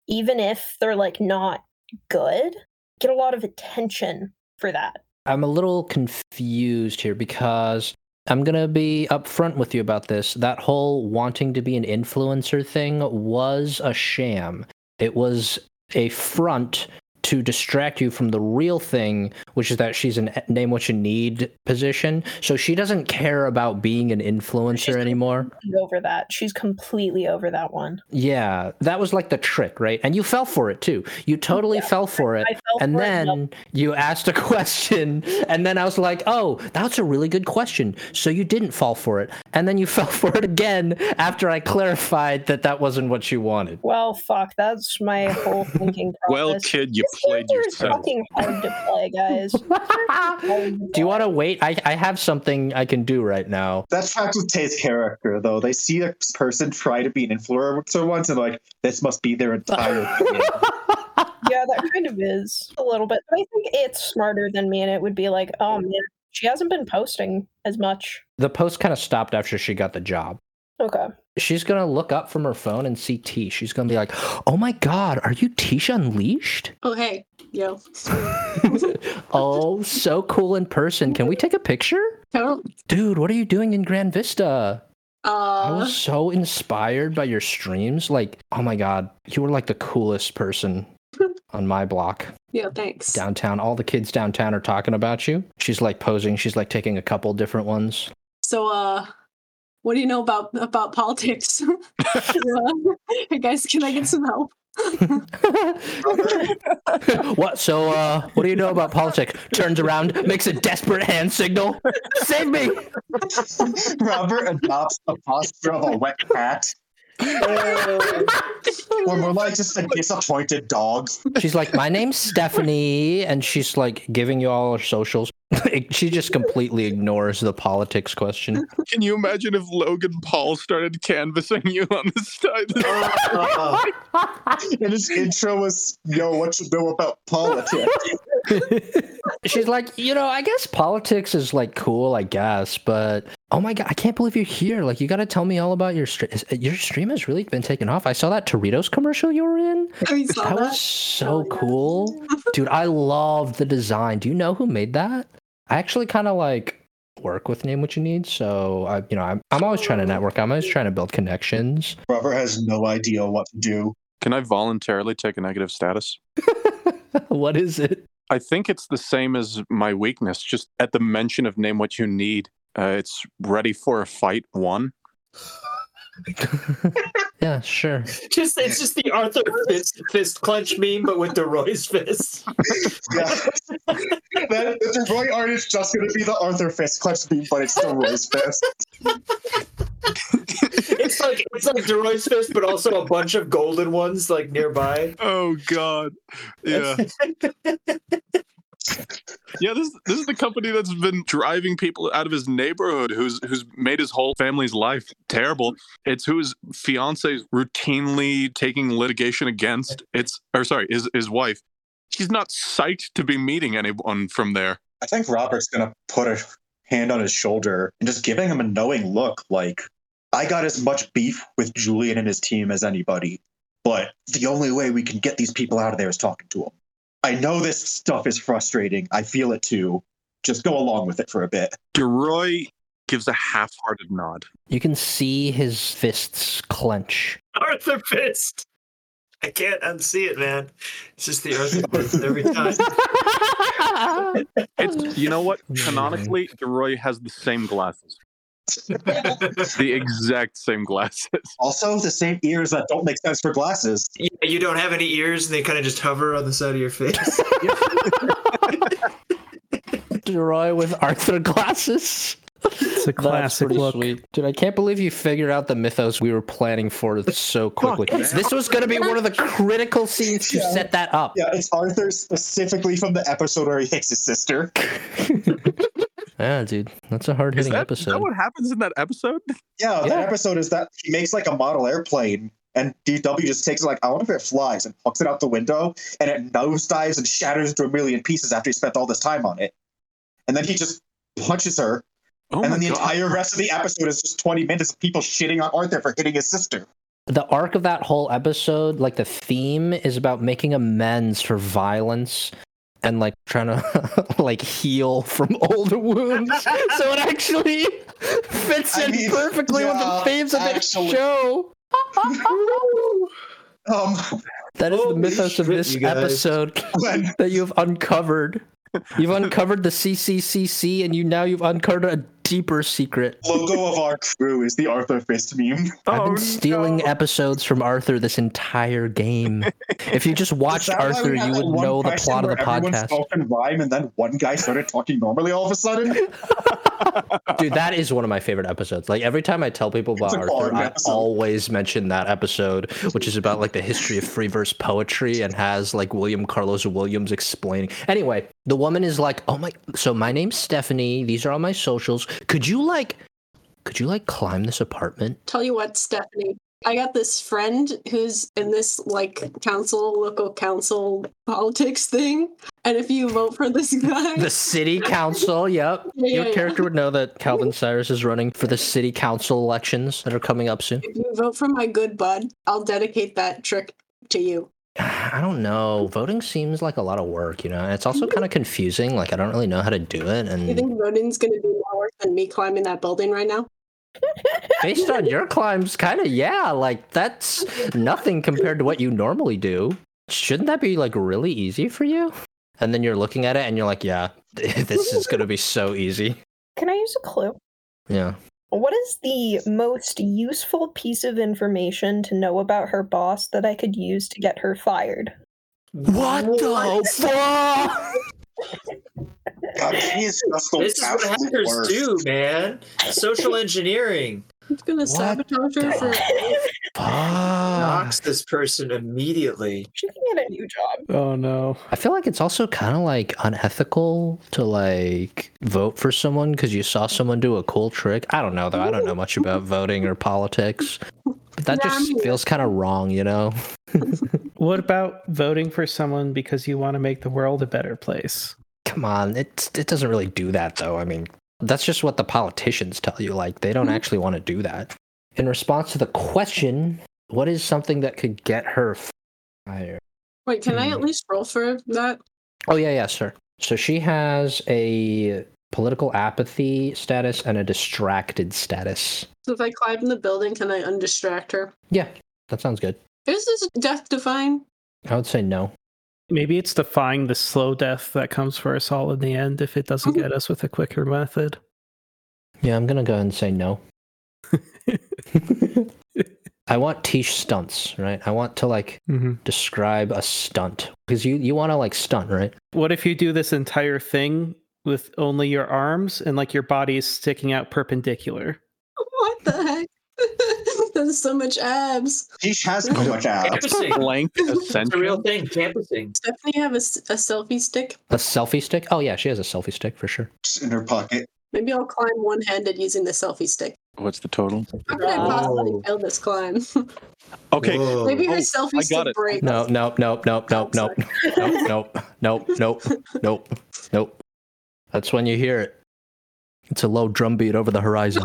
even if they're like not good, get a lot of attention for that. I'm a little confused here because I'm going to be upfront with you about this. That whole wanting to be an influencer thing was a sham. It was a front to distract you from the real thing, which is that she's an name what you need position. So she doesn't care about being an influencer She's anymore. Over that. She's completely over that one. Yeah, that was like the trick, right? And you fell for it too. You totally fell for it. I fell And for it, no. then you asked a question, and then I was like, "Oh, that's a really good question." So you didn't fall for it, and then you fell for it again after I clarified that that wasn't what you wanted. Well, fuck. That's my whole thinking. Well, kid, you This played character is fucking hard to play, guys. do you want to wait? I, I have something I can do right now. That's fact with Tay's character, though. They see a person try to be an influencer once and like, this must be their entire thing. yeah, that kind of is a little bit. But I think it's smarter than me, and it would be like, oh man, she hasn't been posting as much. The post kind of stopped after she got the job. Okay. She's gonna look up from her phone and see T. She's gonna be like, "Oh my God, are you Tisha Unleashed?" Oh hey, yo. oh, so cool in person. Can we take a picture? Dude, what are you doing in Grand Vista? I uh, was so inspired by your streams. Like, oh my god, you were like the coolest person on my block yeah, thanks. downtown. All the kids downtown are talking about you. She's like posing. She's like taking a couple different ones. So, uh, what do you know about about politics? hey guys, can I get some help? what? So, uh, what do you know about politics? Turns around, makes a desperate hand signal. Save me! Robert adopts the posture of a wet cat. or more like just a disappointed dog. She's like, my name's Stephanie, and she's like giving you all her socials. she just completely ignores the politics question. Can you imagine if Logan Paul started canvassing you on the side? Oh and his intro was, yo, what you know about politics? she's like, you know, I guess politics is like cool, I guess, but oh my god, I can't believe you're here. Like, you got to tell me all about your stream. Your stream has really been taken off. I saw that Doritos commercial you were in. I saw That that. was so Oh, yeah. cool, dude. I love the design. Do you know who made that? I actually kind of like work with Name What You Need, so I, you know, I'm I'm always trying to network. I'm always trying to build connections. Robert has no idea what to do. Can I voluntarily take a negative status? what is it? I think it's the same as my weakness. Just at the mention of name what you need, uh, it's ready for a fight. One. yeah, sure. Just it's just the Arthur fist, fist clench meme, but with the Roy's fist. Yeah. that, the Roy art is just going to be the Arthur Fist clutch meme, but it's still Roy's fist. it's like it's like Deroy's fist, but also a bunch of golden ones like nearby. Oh God. Yeah. yeah, this this is the company that's been driving people out of his neighborhood, who's who's made his whole family's life terrible. It's whose fiance is routinely taking litigation against. It's or sorry, his his wife. She's not psyched to be meeting anyone from there. I think Robert's to put a hand on his shoulder and just giving him a knowing look like, I got as much beef with Julian and his team as anybody, but the only way we can get these people out of there is talking to them. I know this stuff is frustrating. I feel it too. Just go along with it for a bit. Deroy gives a half-hearted nod. You can see his fists clench. Arthur fist. I can't unsee it, man. It's just the Arthur fist every time. It's you know what? Oh, Canonically, Deroy has the same glasses. the exact same glasses. Also, the same ears that don't make sense for glasses. Yeah, you don't have any ears, and they kind of just hover on the side of your face. Roy with Arthur glasses. It's a classic pretty look. sweet. Dude, I can't believe you figured out the mythos we were planning for so quickly. this was going to be one of the critical scenes to Yeah. set that up. Yeah, it's Arthur specifically from the episode where he hits his sister. Yeah, dude, that's a hard Is hitting that, is episode. that what happens in that episode? Yeah, that Yeah. episode is that he makes like a model airplane, and DW just takes it like, I wonder if it flies, and hucks it out the window, and it nosedives and shatters into a million pieces after he spent all this time on it. And then he just punches her, Oh and then the God. entire rest of the episode is just 20 minutes of people shitting on Arthur for hitting his sister. the arc of that whole episode, like the theme, is about making amends for violence and like trying to like heal from old wounds. so it actually fits I in mean, perfectly with the yeah, themes of the actually. show. Um, That is the mythos of this episode when that you've uncovered. You've uncovered the CCCC, and you now you've uncovered a deeper secret. logo of our crew is the Arthur Fist meme. I've Oh, been stealing no. episodes from Arthur this entire game. if you just watched Is that why we Arthur, you would know the question plot of the where everyone podcast. spoke in rhyme, and then one guy started talking normally all of a sudden. Dude, that is one of my favorite episodes. Like every time I tell people about Arthur, I always mention that episode, which is about like the history of free verse poetry and has like William Carlos Williams explaining. Anyway, the woman is like, "Oh my, so my name's Stephanie. These are all my socials. Could you like, could you like climb this apartment?" Tell you what, Stephanie, I got this friend who's in this like council, local council politics thing. And if you vote for this guy, The city council. Yep, Yeah, your yeah, yeah. character would know that Calvin Cyrus is running for the city council elections that are coming up soon. if you vote for my good bud, I'll dedicate that trick to you. I don't know. Voting seems like a lot of work, you know. And it's also kind of confusing. Like I don't really know how to do it, And You think voting's gonna be more work than me climbing that building right now? based on your climbs, kind of yeah. Like that's nothing compared to what you normally do. Shouldn't that be like really easy for you? And then you're looking at it and you're like, yeah, this is gonna be so easy. Can I use a clue? Yeah. What is the most useful piece of information to know about her boss that I could use to get her fired? What the fuck? God, he is just the This is what hackers worst. do, man. Social engineering It's gonna sabotage her for Fuck. knocks this person immediately. She can get a new job. Oh no. I feel like it's also kind of like unethical to like vote for someone because you saw someone do a cool trick. I don't know though. I don't know much about voting or politics. But that Nah, just feels kind of wrong, you know? What about voting for someone because you want to make the world a better place? Come on, it it doesn't really do that though. I mean, that's just what the politicians tell you. Like they don't actually want to do that. In response to the question, what is something that could get her fired? Wait, can I Hmm. at least roll for that? Oh yeah, yeah, sir. So she has a political apathy status and a distracted status. So if I climb in the building, can I undistract her? Yeah, that sounds good. Is this death defying? I would say no. Maybe it's defying the slow death that comes for us all in the end if it doesn't get us with a quicker method. Yeah, I'm gonna go ahead and say no. I want Tish stunts, right? I want to like hmm describe a stunt because you you want to like stunt, right? What if you do this entire thing with only your arms and like your body is sticking out perpendicular? what the heck? There's so much abs. He has so much abs. Campusing. Blank It's a real thing. Campusing. Stephanie have a, s- a selfie stick. A selfie stick? Oh yeah, she has a selfie stick for sure. Just in her pocket. Maybe I'll climb one handed using the selfie stick. What's the total? How can I possibly Oh. fail this climb? Okay. Whoa. Maybe her Oh, selfie I stick got it. breaks. No, no, no, no, no, no, no, no, no, no, no, nope. That's when you hear it. It's a low drum beat over the horizon.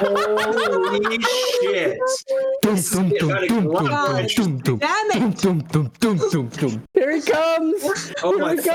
Holy shit. Dum, dum, dum, dum, dum, dum, dum, dum, dum, dum, dum, dum, dum. Here he comes! Oh Here my we go.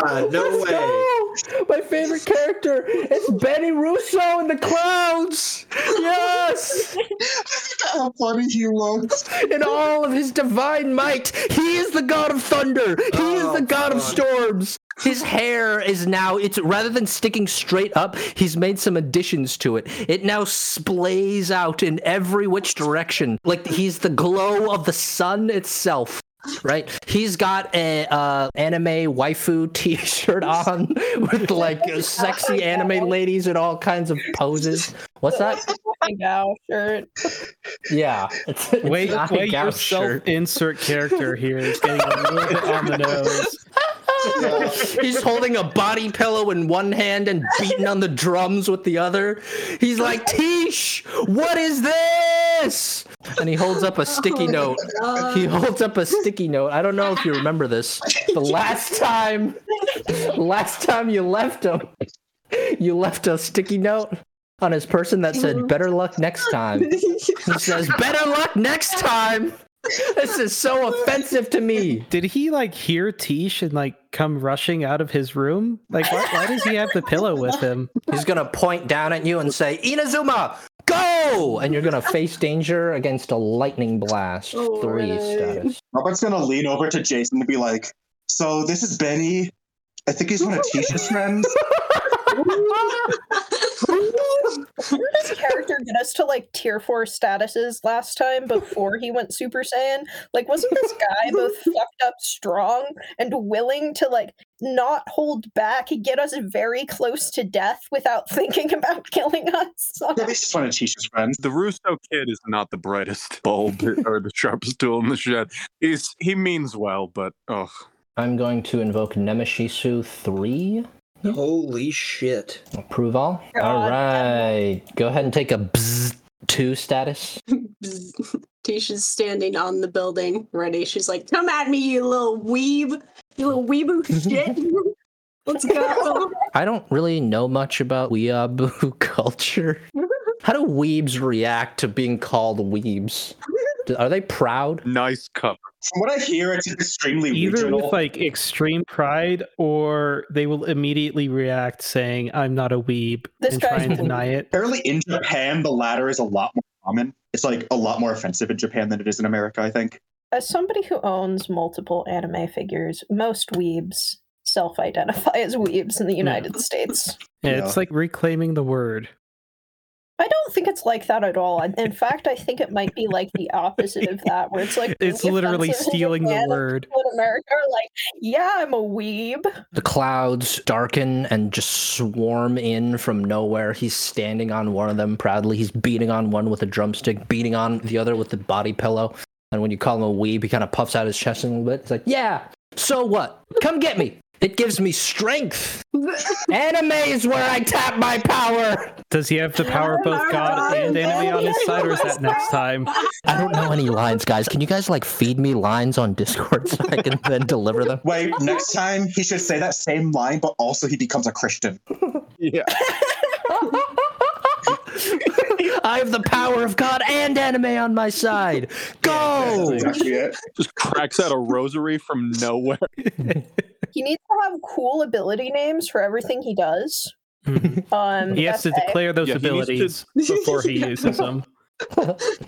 god. No Let's way. go! My favorite character. It's Benny Russo in the clouds. Yes, How funny he looks. in all of his divine might, he is the god of thunder. He is Oh, the god of storms. His hair is now it's rather than sticking straight up, he's made some additions to it. It now splays out in every which direction. Like he's the glow of the sun itself. Right, he's got a uh, anime waifu T-shirt on with like sexy anime ladies in all kinds of poses. What's that? My gow shirt. Yeah, it's, it's Wait, not wait, your shirt. self-insert character here is getting a little bit on the nose. He's holding a body pillow in one hand and beating on the drums with the other. He's like, Tish, what is this? And he holds up a sticky oh note. He holds up a sticky note. I don't know if you remember this. The last time, the last time you left him, you left a sticky note on his person that said, mm-hmm. better luck next time. He says, better luck next time. This is so offensive to me. Did he like hear Tish and like come rushing out of his room? Like, why, why does he have the pillow with him? He's gonna point down at you and say, Inazuma, go! And you're gonna face danger against a lightning blast. All Three right. status. Robert's gonna lean over to Jason and be like, "So this is Benny. I think he's one of Tisha's friends." Didn't this character get us to like tier four statuses last time before he went Super Saiyan? Like, wasn't this guy both fucked up strong and willing to like not hold back, get us very close to death without thinking about killing us? Maybe he's just one of Tisha's friends. The Russo kid is not the brightest bulb or the sharpest tool in the shed. He's he means well, but oh, I'm going to invoke Nemeshisu 3. Holy shit. Approve all? God. All right. Go ahead and take a bzz 2 status. Tisha's standing on the building, ready. She's like, "Come at me, you little weeb, you little weeboo shit. Let's go." I don't really know much about weeaboo culture. How do weebs react to being called weebs? Are they proud? nice cover. From what I hear, it's extremely Either regional. with like extreme pride, or they will immediately react saying, "I'm not a weeb," This and try guy's and deny it. Apparently, in Japan, the latter is a lot more common. It's like a lot more offensive in Japan than it is in America. I think. As somebody who owns multiple anime figures, most weebs self identify as weebs in the United States. Yeah, Yeah. It's like reclaiming the word. I don't think it's like that at all. In fact, I think it might be like the opposite of that, where it's like It's literally stealing the word. people In America, are like, yeah, I'm a weeb. The clouds darken and just swarm in from nowhere. He's standing on one of them proudly. He's beating on one with a drumstick, beating on the other with the body pillow. And when you call him a weeb, he kind of puffs out his chest a little bit. It's like, yeah, so what? Come get me. It gives me strength. Anime is where I tap my power. Does he have the power of both God and anime on his side, or is that next time? I don't know any lines, guys. Can you guys like feed me lines on Discord so I can then deliver them? Wait, next time he should say that same line, but also he becomes a Christian. Yeah. I have the power of God and anime on my side. Go! That's exactly. Just cracks out a rosary from nowhere. He needs to have cool ability names for everything he does. Mhm. Um, He has to that's- declare those Yeah, he needs to- abilities before he uses them.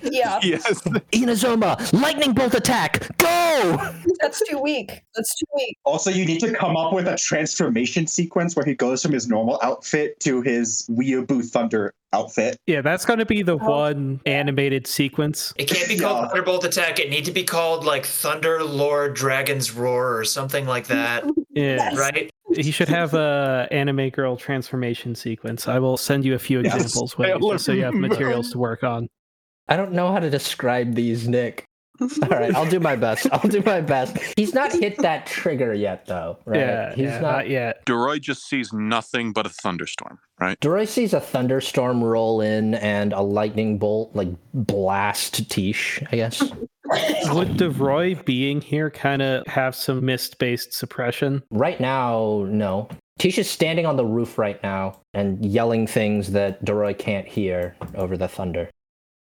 Yeah, yes. Inazuma, lightning bolt attack, go! that's too weak. That's too weak. Also, you need to come up with a transformation sequence where he goes from his normal outfit to his Weeaboo Thunder outfit. Yeah, that's going to be the Oh. one animated sequence. It can't be called Yeah. Thunderbolt Attack. It need to be called like Thunder Lord Dragon's Roar or something like that, Yeah, Yes. right? he should have a anime girl transformation sequence. I will send you a few Yes. examples with, just so you have materials to work on. I don't know how to describe these, Nick. All right, I'll do my best. I'll do my best. He's not hit that trigger yet, though. Right? Yeah, he's yeah, not. not yet. Deroy just sees nothing but a thunderstorm, right? Deroy sees a thunderstorm roll in and a lightning bolt like blast Tish, I guess. Would Deroy being here kind of have some mist-based suppression? right now, no. Tish is standing on the roof right now and yelling things that Doroy can't hear over the thunder.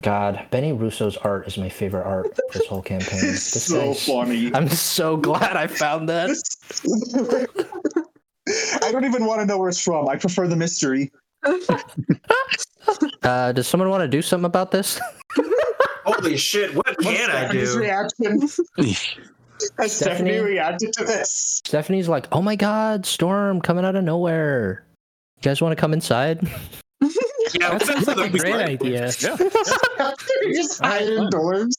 God, Benny Russo's art is my favorite art this whole campaign. It's This so guy's- funny. I'm so glad I found that. I don't even want to know where it's from. I prefer the mystery. Uh, does someone want to do something about this? Holy shit! What can I do? reaction? Has Stephanie Stephanie? reacted to this? Stephanie's like, "Oh my God, storm coming out of nowhere! You guys want to come inside?" Yeah, That sounds like a great great. idea. Yeah. Just hide indoors.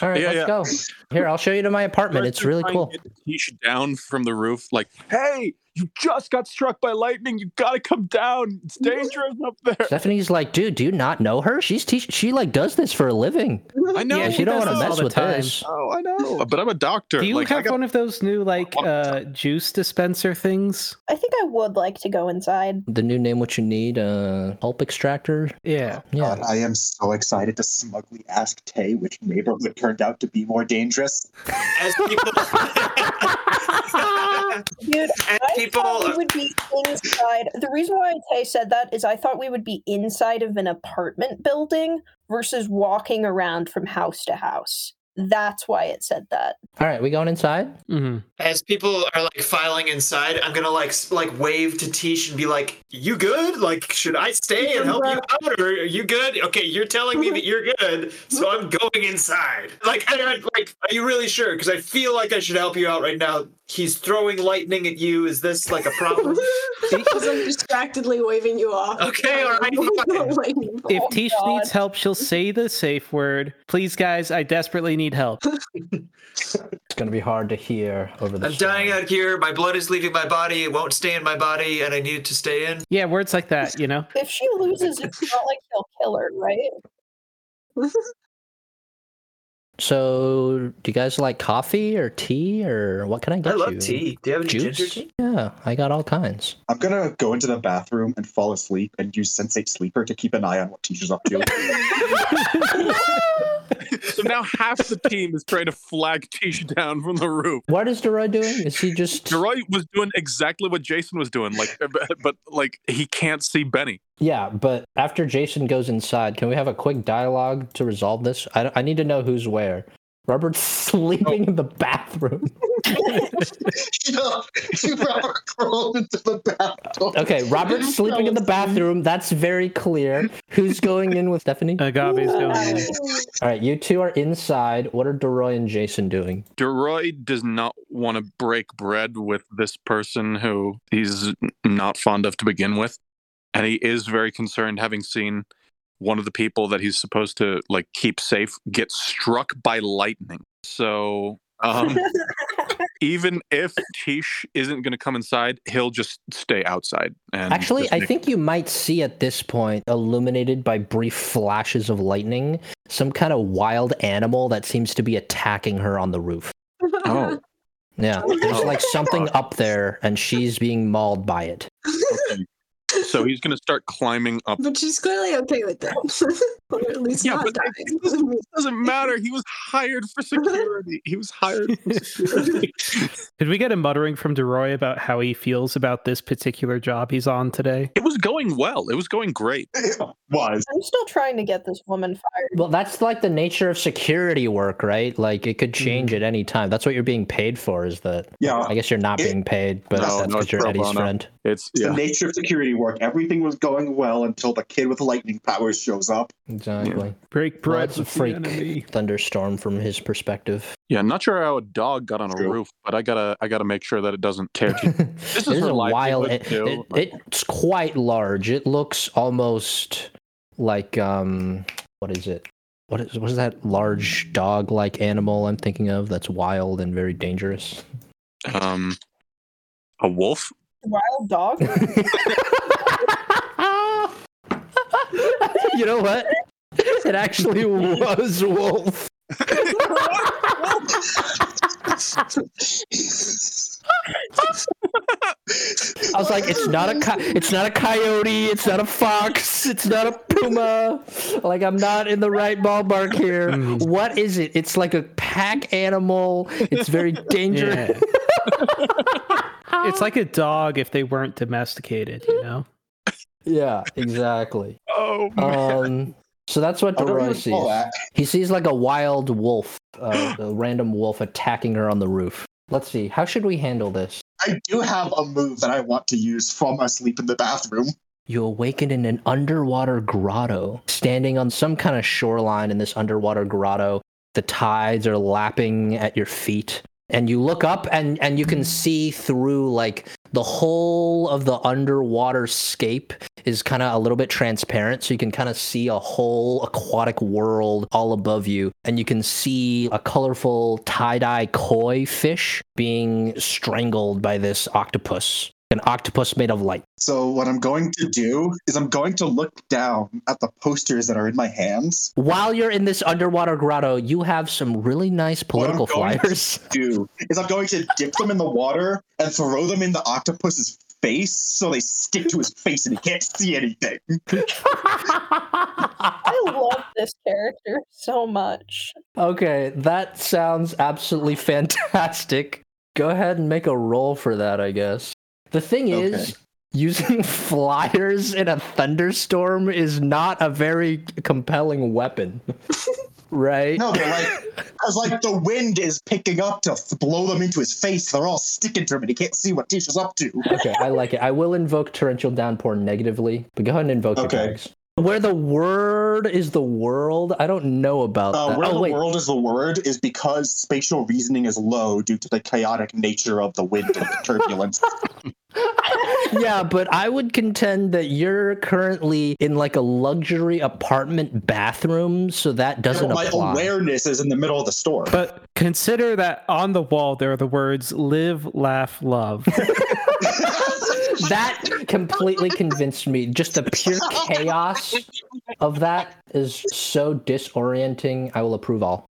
All right, Yeah, let's yeah. go. Here, I'll show you to my apartment. It's really cool. get Tish down from the roof, like, hey, you just got struck by lightning. You gotta come down. It's dangerous up there. Stephanie's like, "Dude, do you not know her? She's te- she like does this for a living. I know. Yeah, She don't does want to all mess the with time. this." Oh, I know. But I'm a doctor. Do you like, have got- one of those new like uh, juice dispenser things? I think I would like to go inside. The new name, what you need, uh, pulp extractor. Yeah. Yeah. God, I am so excited to smugly ask Tay which neighborhood turned out to be more dangerous. As people, Dude, as I people, thought we would be inside. The reason why Tay said that is I thought we would be inside of an apartment building versus walking around from house to house. That's why it said that. All right, we going inside? hmm as people are like filing inside, I'm gonna like like wave to Tish and be like, "You good? Like, should I stay and help you out, or are you good? Okay, you're telling me that you're good, so I'm going inside. Like, I, I, like, are you really sure? Because I feel like I should help you out right now. He's throwing lightning at you. Is this like a problem? Because I'm distractedly waving you off. Okay, all right, fine. Oh lightning bolt. If Oh, Tish God. needs help, she'll say the safe word. Please, guys, I desperately need help. It's gonna be hard to hear over the. I'm dying out here. My blood is leaving my body. It won't stay in my body, and I need it to stay in. Yeah, words like that, you know? If she loses, it's not like he'll kill her, right? So, do you guys like coffee or tea or what can I get? I love you? tea. Do you have any ginger Juice? tea? Yeah, I got all kinds. I'm gonna go into the bathroom and fall asleep and use Sensate Sleeper to keep an eye on what Tisha's is up to. so now half the team is trying to flag Tish down from the roof. What is Deroy doing? Is he just? Deroy was doing exactly what Jason was doing, like, but, but like he can't see Benny. Yeah, but after Jason goes inside, can we have a quick dialogue to resolve this? I, I need to know who's where. Robert's sleeping oh. in the bathroom. yeah, Robert crawled into the bathroom. Okay, Robert's sleeping in the bathroom. That's very clear. Who's going in with Stephanie? Uh, Agave's going in. All right, you two are inside. What are Deroy and Jason doing? Deroy does not want to break bread with this person who he's not fond of to begin with. And he is very concerned having seen one of the people that he's supposed to like keep safe get struck by lightning. So um, even if Tish isn't going to come inside, he'll just stay outside. And Actually, just I make- think you might see at this point, illuminated by brief flashes of lightning, some kind of wild animal that seems to be attacking her on the roof. Oh, Yeah, there's Oh. like something up there, and she's being mauled by it. Okay. So he's going to start climbing up. But she's clearly okay with that. or at least Yeah, not but dying. it doesn't, it doesn't matter. He was hired for security. He was hired for security. Did we get a muttering from Deroy about how he feels about this particular job he's on today? It was going well. It was going great. It was. I'm still trying to get this woman fired. Well, that's like the nature of security work, right? Like it could hmm. change at any time. That's what you're being paid for. Is that? Yeah. I guess you're not It- being paid, but No, that's because it's you're Eddie's bono. friend. It's It's yeah. the nature of security work. Everything was going well until the kid with lightning powers shows up. Exactly. Break bread Lots of with the freak enemy. thunderstorm from his perspective. Yeah, not sure how a dog got on a True. roof, but I gotta I gotta make sure that it doesn't tear. to- this is is a wild. livelihood, It, it- it's quite large. It looks almost like um, what is it? What is what is that large dog-like animal I'm thinking of? That's wild and very dangerous. um, a wolf. Wild dog? you know what? It actually was wolf. I was like, it's not a co- it's not a coyote, it's not a fox, it's not a puma. Like I'm not in the right ballpark here. Mm. What is it? It's like a pack animal. It's very dangerous. It's like a dog if they weren't domesticated, you know? Yeah, exactly. Oh, Um, so that's what I don't Deroy recall sees. He sees like a wild wolf, uh, a random wolf attacking her on the roof. Let's see. How should we handle this? I do have a move that I want to use from asleep in the bathroom. You awaken in an underwater grotto, standing on some kind of shoreline in this underwater grotto. The tides are lapping at your feet, and you look up and and you can mm. see through like the whole of the underwater scape is kind of a little bit transparent so you can kind of see a whole aquatic world all above you and you can see a colorful tie-dye koi fish being strangled by this octopus an octopus made of light So what I'm going to do is I'm going to look down at the posters that are in my hands. while you're in this underwater grotto, you have some really nice political going to- flyers. Do is I'm going to dip them in the water and throw them in the octopus's face so they stick to his face and he can't see anything. I love this character so much. okay, that sounds absolutely fantastic. Go ahead and make a roll for that, I guess. The thing is, Okay. using flyers in a thunderstorm is not a very compelling weapon. right? No, they're like, because like the wind is picking up to f- blow them into his face. They're all sticking to him and he can't see what Tisha's up to. Okay, I like it. I will invoke torrential downpour negatively, but go ahead and invoke Okay. your tags. Where the word is the world, I don't know about Uh, that. where oh the wait, world is the word is because spatial reasoning is low due to the chaotic nature of the wind and the turbulence. yeah, but I would contend that you're currently in like a luxury apartment bathroom, so that doesn't my apply. awareness is in the middle of the storm. But consider that on the wall there are the words live, laugh, love. that completely convinced me. Just the pure chaos of that is so disorienting. I will approve all.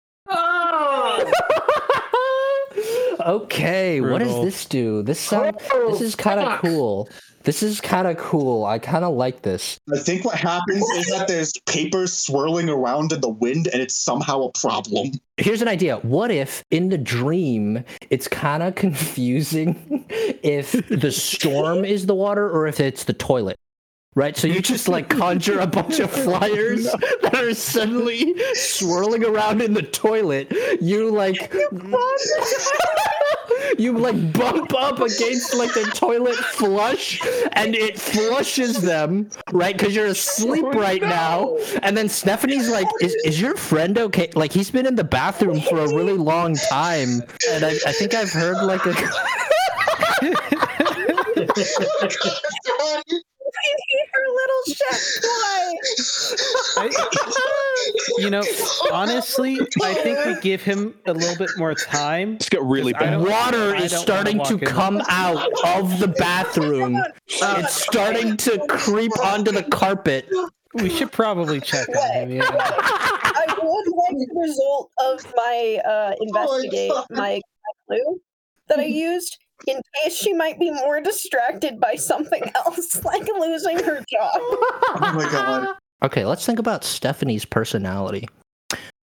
Okay, what does this do? This sound, this is kind of cool. This is kind of cool. I kind of like this. I think what happens is that there's papers swirling around in the wind and it's somehow a problem. Here's an idea. What if in the dream it's kind of confusing if the storm is the water or if it's the toilet? Right? So you just like conjure a bunch of flyers that are suddenly swirling around in the toilet. You like you like bump up against like the toilet flush and it flushes them, right? Because you're asleep right now. And then Stephanie's like, is, is your friend okay? Like he's been in the bathroom for a really long time. And I, I think I've heard like a Her little chef boy. I- you know, honestly, I think we give him a little bit more time. It's got really bad. water is starting wanna in. come out of the bathroom. It's starting to creep onto the carpet. We should probably check on him. Yeah. I would like the result of my uh, investigate, God. my, my clue that I used in case she might be more distracted by something else, like losing her job. Oh my god. Okay, let's think about Stephanie's personality.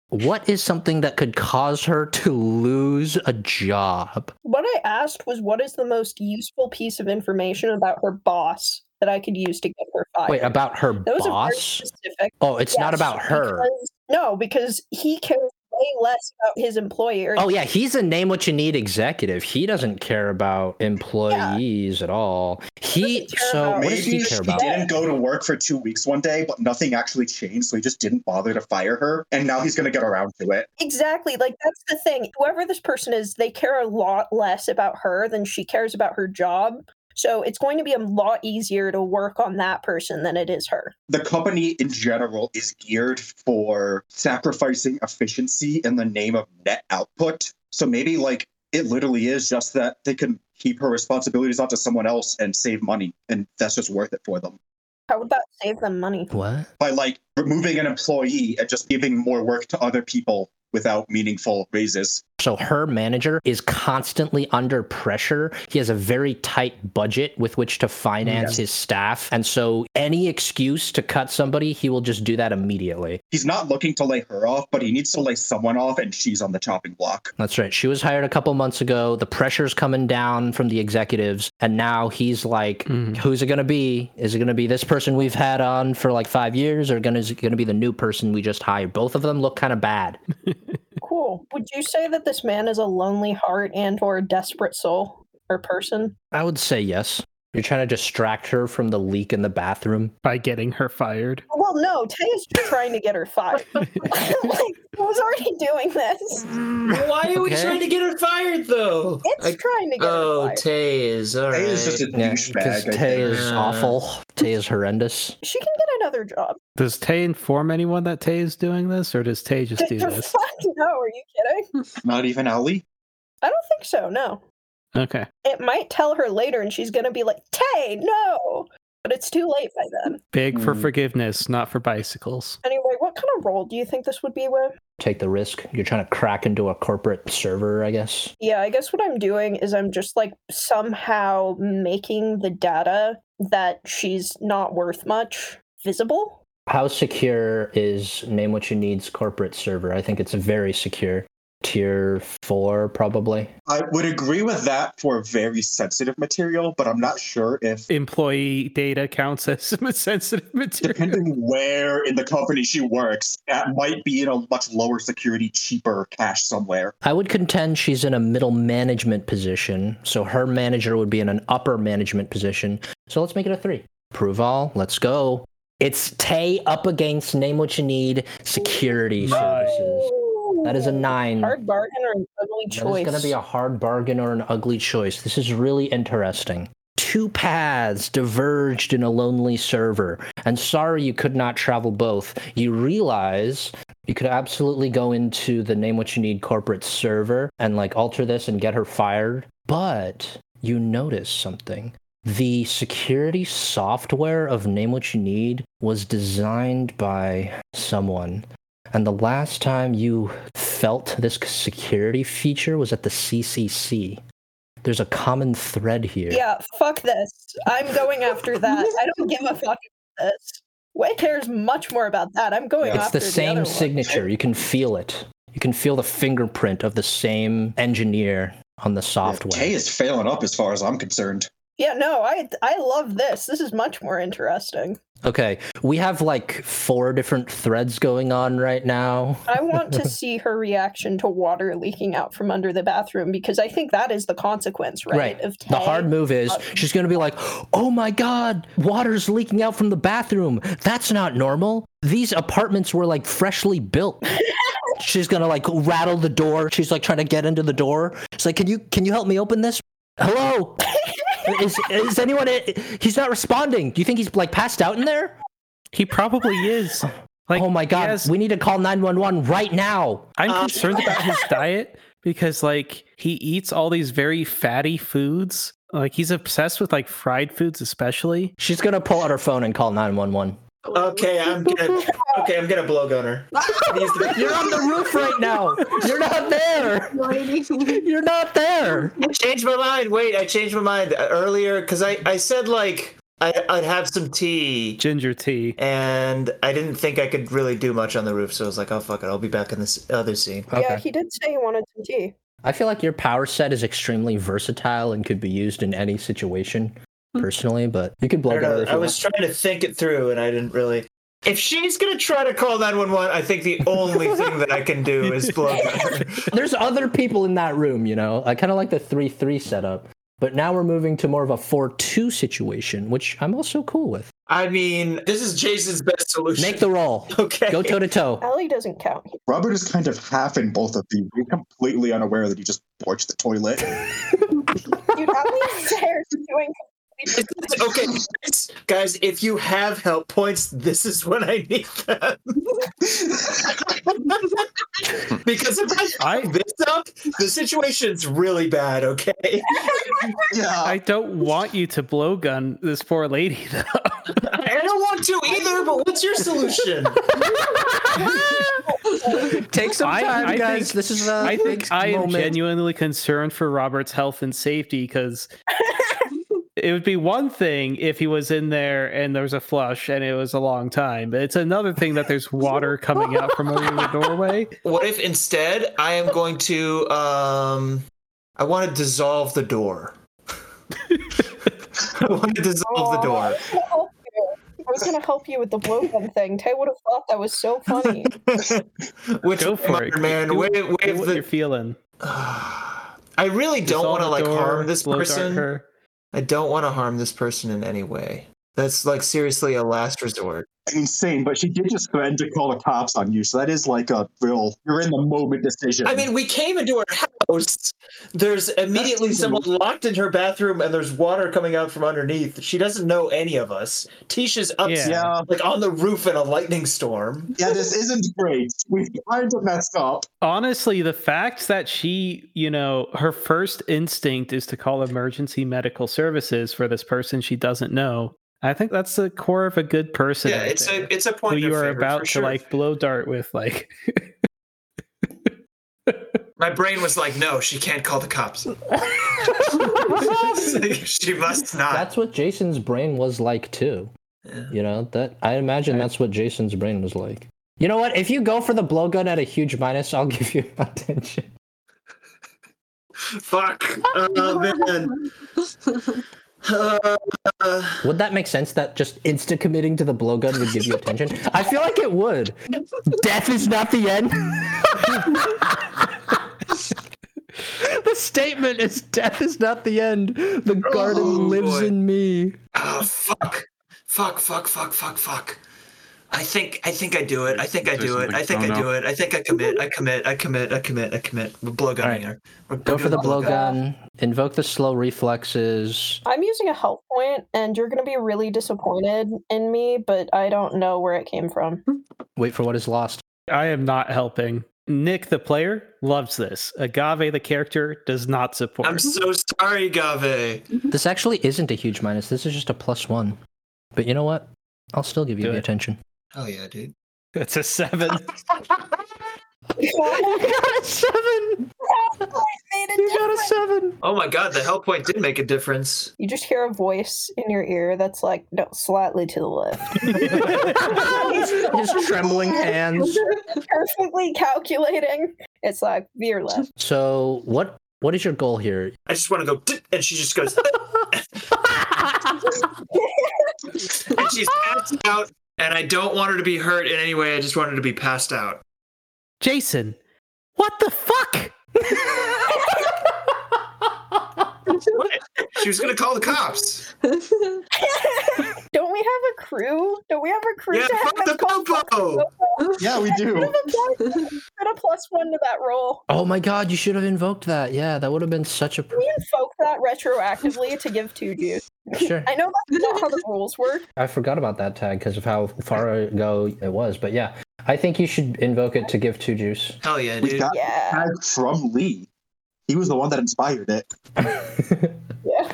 What is something that could cause her to lose a job? What I asked was, what is the most useful piece of information about her boss that I could use to get her fired? Wait, about her that was a very boss? specific. Oh, it's not about her. because- no, because he cares way less about his employer. Oh yeah, he's a name what you need executive. He doesn't care about employees at all. He so about- what does Maybe he care about? didn't go to work for two weeks one day, but nothing actually changed, so he just didn't bother to fire her. And now he's gonna get around to it. Exactly. Like that's the thing. Whoever this person is, they care a lot less about her than she cares about her job. So it's going to be a lot easier to work on that person than it is her. The company in general is geared for sacrificing efficiency in the name of net output. So maybe like it literally is just that they can keep her responsibilities onto someone else and save money, and that's just worth it for them. How would that save them money? What? By like removing an employee and just giving more work to other people without meaningful raises. So her manager is constantly under pressure. He has a very tight budget with which to finance Yes. his staff. And so any excuse to cut somebody, he will just do that immediately. He's not looking to lay her off, but he needs to lay someone off, and she's on the chopping block. That's right. She was hired a couple months ago. The pressure's coming down from the executives. And now he's like, Mhm. who's it going to be? Is it going to be this person we've had on for like five years or gonna, is it going to be the new person we just hired? Both of them look kind of bad. Cool. Would you say that this man is a lonely heart and or a desperate soul or person? I would say yes. You're trying to distract her from the leak in the bathroom. by getting her fired. Well, no, Tay is trying to get her fired. like, he was already doing this. Why are we Okay. trying to get her fired though? It's I- trying to get her oh. Tay is all right. Tay is just a Yeah, because douchebag. I Tay is Uh, awful. Tay is horrendous. she can get another job. Does Tay inform anyone that Tay is doing this, or does Tay just do this? Fuck no, are you kidding? Not even Ellie. I don't think so, no. Okay. It might tell her later and she's gonna be like, Tay, no! But it's too late by then. Big for Hmm. forgiveness, not for bicycles. Anyway, what kind of role do you think this would be with? Take the risk. You're trying to crack into a corporate server, I guess. Yeah, I guess what I'm doing is I'm just like somehow making the data that she's not worth much visible. How secure is Name What You Need's corporate server? I think it's a very secure. Tier four, probably. I would agree with that for very sensitive material, but I'm not sure if, Employee data counts as sensitive material. depending where in the company she works, that might be in a much lower security, cheaper cache somewhere. I would contend she's in a middle management position, so her manager would be in an upper management position. So let's make it a three. Prove all. Let's go. It's Tay up against Name What You Need Security Services. That is a nine. Hard bargain or an ugly choice. going to be a hard bargain or an ugly choice. This is really interesting. Two paths diverged in a lonely server, and sorry you could not travel both. You realize you could absolutely go into the Name What You Need corporate server and like alter this and get her fired, but you notice something. The security software of Name What You Need was designed by someone and the last time you felt this security feature was at the CCC. There's a common thread here. Yeah, fuck this. I'm going after that. I don't give a fuck about this. Way cares much more about that. I'm going it's after the other same one. signature. You can feel it. You can feel the fingerprint of the same engineer on the software. Tay is failing up as far as I'm concerned. Yeah, no, I I love this. This is much more interesting. Okay, we have like four different threads going on right now. I want to see her reaction to water leaking out from under the bathroom because I think that is the consequence, right? Right. Of The hard move is uh, she's going to be like, oh my God, water's leaking out from the bathroom. That's not normal. These apartments were like freshly built. she's going to like rattle the door. She's like trying to get into the door. She's like, can you, can you help me open this? Hello? is, is anyone, he's not responding. Do you think he's like passed out in there? He probably is. Like, oh my God, has- we need to call 911 right now. I'm Um, concerned about his diet because like he eats all these very fatty foods. Like he's obsessed with like fried foods, especially. She's going to pull out her phone and call 911. Okay, I'm gonna. Okay, I'm gonna blow gunner. You're on the roof right now. You're not there. You're not there. I changed my mind. Wait, I changed my mind uh, earlier because I, I said like I, I'd have some tea, Ginger tea. and I didn't think I could really do much on the roof, so I was like, oh fuck it, I'll be back in this other scene. Yeah, he did say he wanted some tea. I feel like your power set is extremely versatile and could be used in any situation. Hmm. Personally, but you could I, blow don't know, I you was trying to think it through, and I didn't really. If she's gonna try to call 911, I think the only thing that I can do is blow her. There's other people in that room, you know. I kind of like the 3 3 setup. But now we're moving to more of a 4 2 situation, which I'm also cool with. I mean, this is Jason's best solution. Make the roll. okay. Go toe to toe. Allie doesn't count. Robert is kind of half in both of you. You're completely unaware that you just torched the toilet. Dude, Allie's there doing okay, guys, guys, if you have help points, this is when I need them. because if I fuck this up, the situation's really bad. Okay. yeah. I don't want you to blowgun this poor lady, though. I don't want to either. But what's your solution? Take some I- time, I guys. think- this is a I think I am moment. genuinely concerned for Robert's health and safety because it would be one thing if he was in there and there was a flush and it was a long time, but it's another thing that there's water coming out from under the doorway. What if instead I am going to um I want to dissolve the door. I want to dissolve the door. I was gonna help you with the blowgun thing. Tay would have thought that was so funny. Which Go for it. man, Do, wave, do what the you're feeling. I really don't want to like harm this blow dart person. I don't want to harm this person in any way. That's like seriously a last resort. Insane, but she did just threaten to call the cops on you, so that is like a real you're in the moment decision. I mean, we came into her house. There's immediately That's someone locked in her bathroom, and there's water coming out from underneath. She doesn't know any of us. Tisha's up, Yeah. yeah, like on the roof in a lightning storm. yeah, this isn't great. We kind of messed up. Honestly, the fact that she, you know, her first instinct is to call emergency medical services for this person she doesn't know. I think that's the core of a good person. Yeah, it's there, a it's a who point. you of are about for to like blow dart with, like. My brain was like, no, she can't call the cops. she must not. That's what Jason's brain was like too. Yeah. You know that I imagine that's what Jason's brain was like. You know what? If you go for the blowgun at a huge minus, I'll give you attention. Fuck. Oh man. Uh, Would that make sense? That just insta committing to the blowgun would give you attention? I feel like it would. Death is not the end. the statement is death is not the end. The garden Oh, lives boy. in me. oh fuck. Fuck. Fuck. Fuck. Fuck. Fuck. I think I think I do it. I think I do it. I think I do it. I think I commit. I commit. I commit. I commit. I commit. We're blow gunning her. We're Go for the doing blowgun. Invoke the slow reflexes. I'm using a health point, and you're gonna be really disappointed in me, but I don't know where it came from. Wait for what is lost. I am not helping. Nick, the player, loves this. Agave, the character, does not support. I'm so sorry, Gave. This actually isn't a huge minus. This is just a plus one. But you know what? I'll still give you Do the it. attention. Hell yeah, dude. It's a seven. You got a seven. You got a seven. Oh my god, the hell point did make a difference. You just hear a voice in your ear that's like, no, slightly to the left. Just trembling hands. Perfectly calculating. It's like veer left. So what? What is your goal here? I just want to go, and she just goes, and she's passed out. And I don't want her to be hurt in any way. I just want her to be passed out. Jason, what the fuck? She was gonna call the cops. Don't we have a crew? Don't we have a crew Yeah, to fuck have the call popo. Yeah, we do. Put a plus one to that roll. Oh my god, you should have invoked that. Yeah, that would have been such a. Can we invoke that retroactively to give two juice? Sure. I know that's not how the rules work. I forgot about that tag because of how far ago it was. But yeah, I think you should invoke it to give two juice. Hell yeah, We dude. got Yeah. tag from Lee. He was the one that inspired it.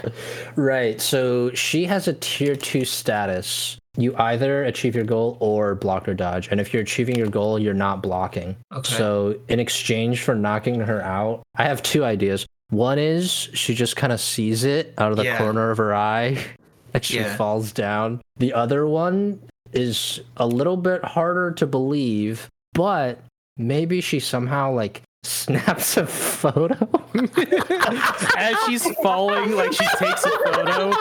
Right. So she has a tier two status. You either achieve your goal or block or dodge. And if you're achieving your goal, you're not blocking. Okay. So in exchange for knocking her out, I have two ideas. One is she just kind of sees it out of the Yeah. corner of her eye and she Yeah. falls down. The other one is a little bit harder to believe, but maybe she somehow like snaps a photo. As she's falling, like she takes a photo,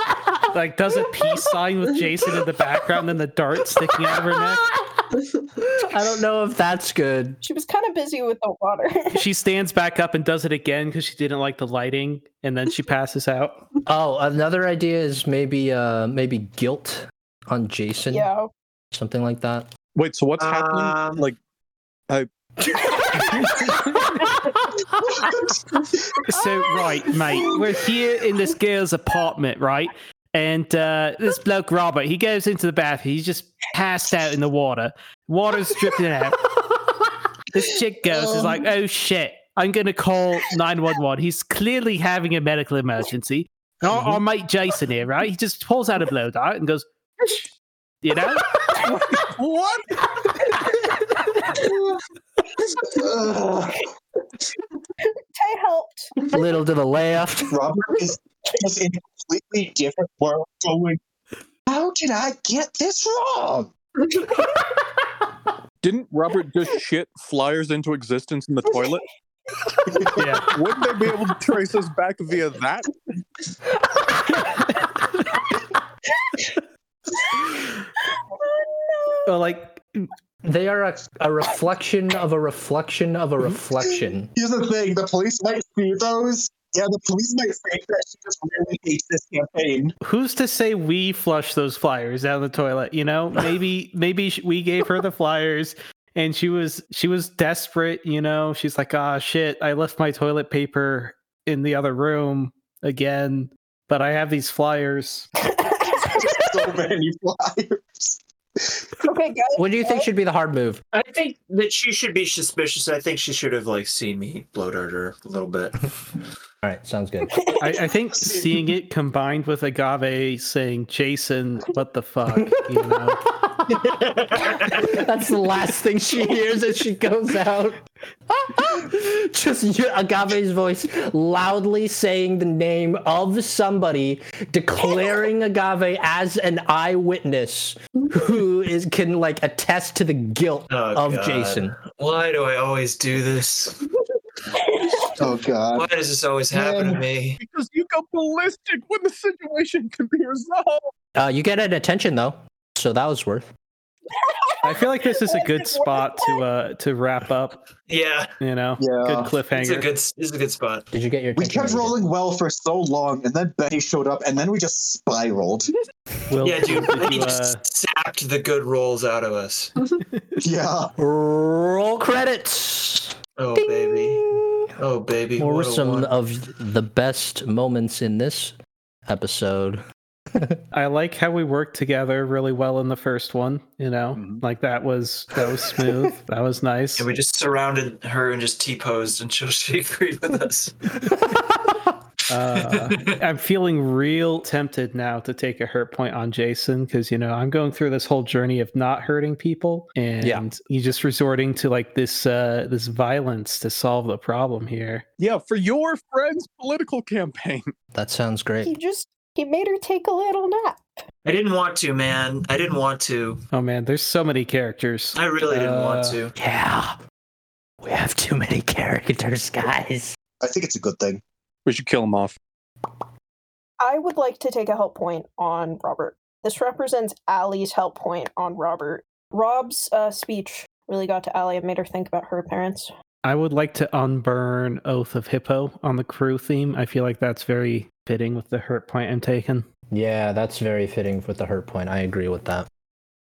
like does a peace sign with Jason in the background and the dart sticking out of her neck. I don't know if that's good. She was kind of busy with the water. She stands back up and does it again because she didn't like the lighting, and then she passes out. Oh, another idea is maybe uh maybe guilt on Jason. yeah. Something like that. Wait, so what's Um, happening? Like, So right, mate, we're here in this girl's apartment, right? And uh, this bloke Robert, he goes into the bath. He's just passed out in the water. Water's dripping out. This chick goes, is like, "Oh shit, I'm gonna call 911." He's clearly having a medical emergency. And our, our mate Jason here, right? He just pulls out a blow dart and goes, you know, what? I helped. A little to the left. Robert is just in a completely different world going, How did I get this wrong? Didn't Robert just shit flyers into existence in the toilet? yeah. Wouldn't they be able to trace us back via that? Oh Or like, They are a, a reflection of a reflection of a reflection. Here's the thing the police might see those. Yeah, the police might think that she just really hates this campaign. who's to say we flushed those flyers down the toilet? You know, maybe maybe we gave her the flyers. And she was she was desperate, you know. She's like, "Ah, shit! I left my toilet paper in the other room again, but I have these flyers." so many flyers. Okay, guys. What do you think should be the hard move? I think that she should be suspicious. I think she should have like seen me blow dart her a little bit. All right, sounds good. I, I think seeing it combined with Agave saying, "Jason, what the fuck," you know. That's the last thing she hears as she goes out. Just Agave's voice loudly saying the name of somebody, declaring Agave as an eyewitness who is can like attest to the guilt Oh, of God. Jason. Why do I always do this? Oh, God. Why does this always happen to me? Because you go ballistic when the situation can be resolved. Uh, you get an attention though, so that was worth. I feel like this is a good spot to uh to wrap up. Yeah, You know, Yeah. good it's a cliffhanger. good. This is a good spot. Did you get your? We kept You did. rolling well for so long, and then Betty showed up, and then we just spiraled. Will, Yeah, dude. did He you, uh, just sapped the good rolls out of us. Yeah. Roll credits. Oh Ding. baby. Oh baby. What were some one. of the best moments in this episode? I like how we worked together really well in the first one. You know, Mhm. like that was that was smooth. that was nice. And we just surrounded her and just T posed until she agreed with us. Uh, I'm feeling real tempted now to take a hurt point on Jason because you know I'm going through this whole journey of not hurting people, and Yeah. he's just resorting to like this uh, this violence to solve the problem here. Yeah, for your friend's political campaign. That sounds He great. just he made her take a little nap. I didn't want to, man. I didn't want to. Oh man, there's so many characters. I really didn't want Uh, to. Yeah. We have too many characters, guys. I think it's a good thing. We should kill him off. I would like to take a help point on Robert. This represents Allie's help point on Robert. Rob's uh, speech really got to Allie and made her think about her parents. I would like to unburn Oath of Hippo on the crew theme. I feel like that's very fitting with the hurt point I'm taking. Yeah, that's very fitting with the hurt point. I agree with that.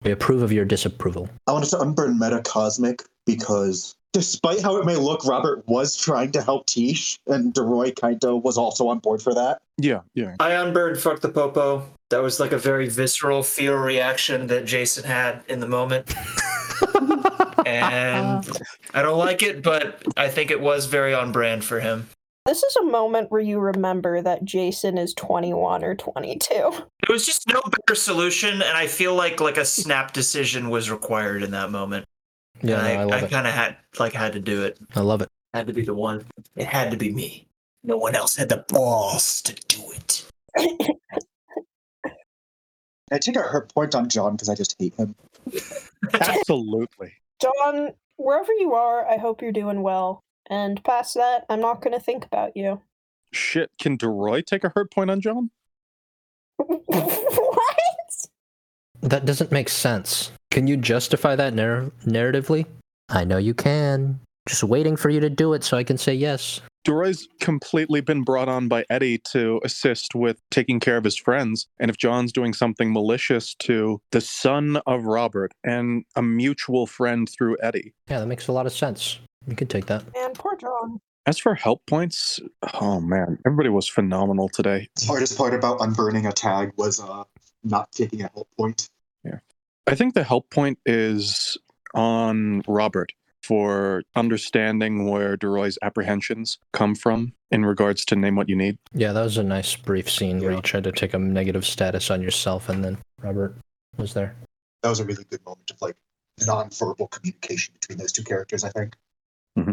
We approve of your disapproval. I wanted to unburn Metacosmic because despite how it may look, Robert was trying to help Tish, and Deroy kind of was also on board for that. Yeah, yeah. I unburned fuck the popo. That was like a very visceral feel reaction that Jason had in the moment. and I don't like it, but I think it was very on brand for him. This is a moment where you remember that Jason is 21 or 22. There was just no better solution, and I feel like like a snap decision was required in that moment. Yeah, and no, I, I, love kind of had like had to do it. I love it. Had to be the one. It had to be me. No one else had the balls to do it. I take a hurt point on John because I just hate him. Absolutely. John, wherever you are, I hope you're doing well. And past that, I'm not going to think about you. Shit, can Deroy take a hurt point on John? what? That doesn't make sense. Can you justify that narr- narratively? I know you can. Just waiting for you to do it so I can say yes. Deroy's completely been brought on by Eddie to assist with taking care of his friends. And if John's doing something malicious to the son of Robert and a mutual friend through Eddie. Yeah, that makes a lot of sense. You can take that. And poor John. As for help points, oh man, everybody was phenomenal today. The hardest part about unburning a tag was uh, not taking a help point. Yeah. I think the help point is on Robert for understanding where Deroy's apprehensions come from in regards to name what you need. Yeah, that was a nice brief scene where you tried to take a negative status on yourself and then Robert was there. That was a really good moment of like non-verbal communication between those two characters. I think. Mm-hmm.